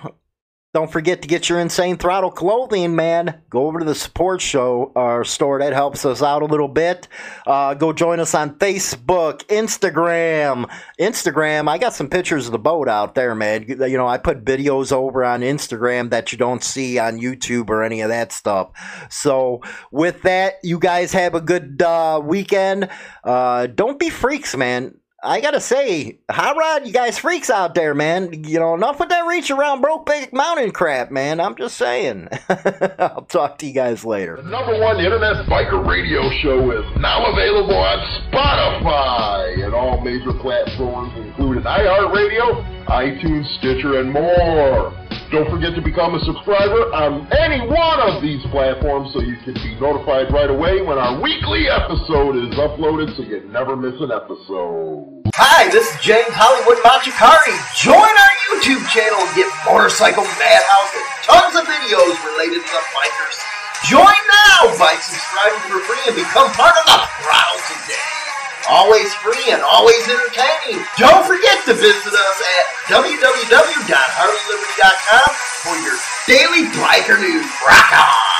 don't forget to get your Insane Throttle clothing, man. Go over to the support show or store. That helps us out a little bit. Uh, go join us on Facebook, Instagram. Instagram, I got some pictures of the boat out there, man. You know, I put videos over on Instagram that you don't see on YouTube or any of that stuff. So, with that, you guys have a good uh, weekend. Uh, don't be freaks, man. I gotta say, Hot Rod, you guys freaks out there, man. You know, enough with that reach around broke Brokeback Mountain crap, man. I'm just saying. I'll talk to you guys later. The number one internet biker radio show is now available on Spotify and all major platforms, including iHeartRadio, iTunes, Stitcher, and more. Don't forget to become a subscriber on any one of these platforms so you can be notified right away when our weekly episode is uploaded so you never miss an episode. Hi, this is James Hollywood Machikari. Join our YouTube channel and get Motorcycle Madhouse and tons of videos related to the bikers. Join now by subscribing for free and become part of the crowd today. Always free and always entertaining. Don't forget to visit us at www.harleyliberty.com for your daily biker news. Rock on!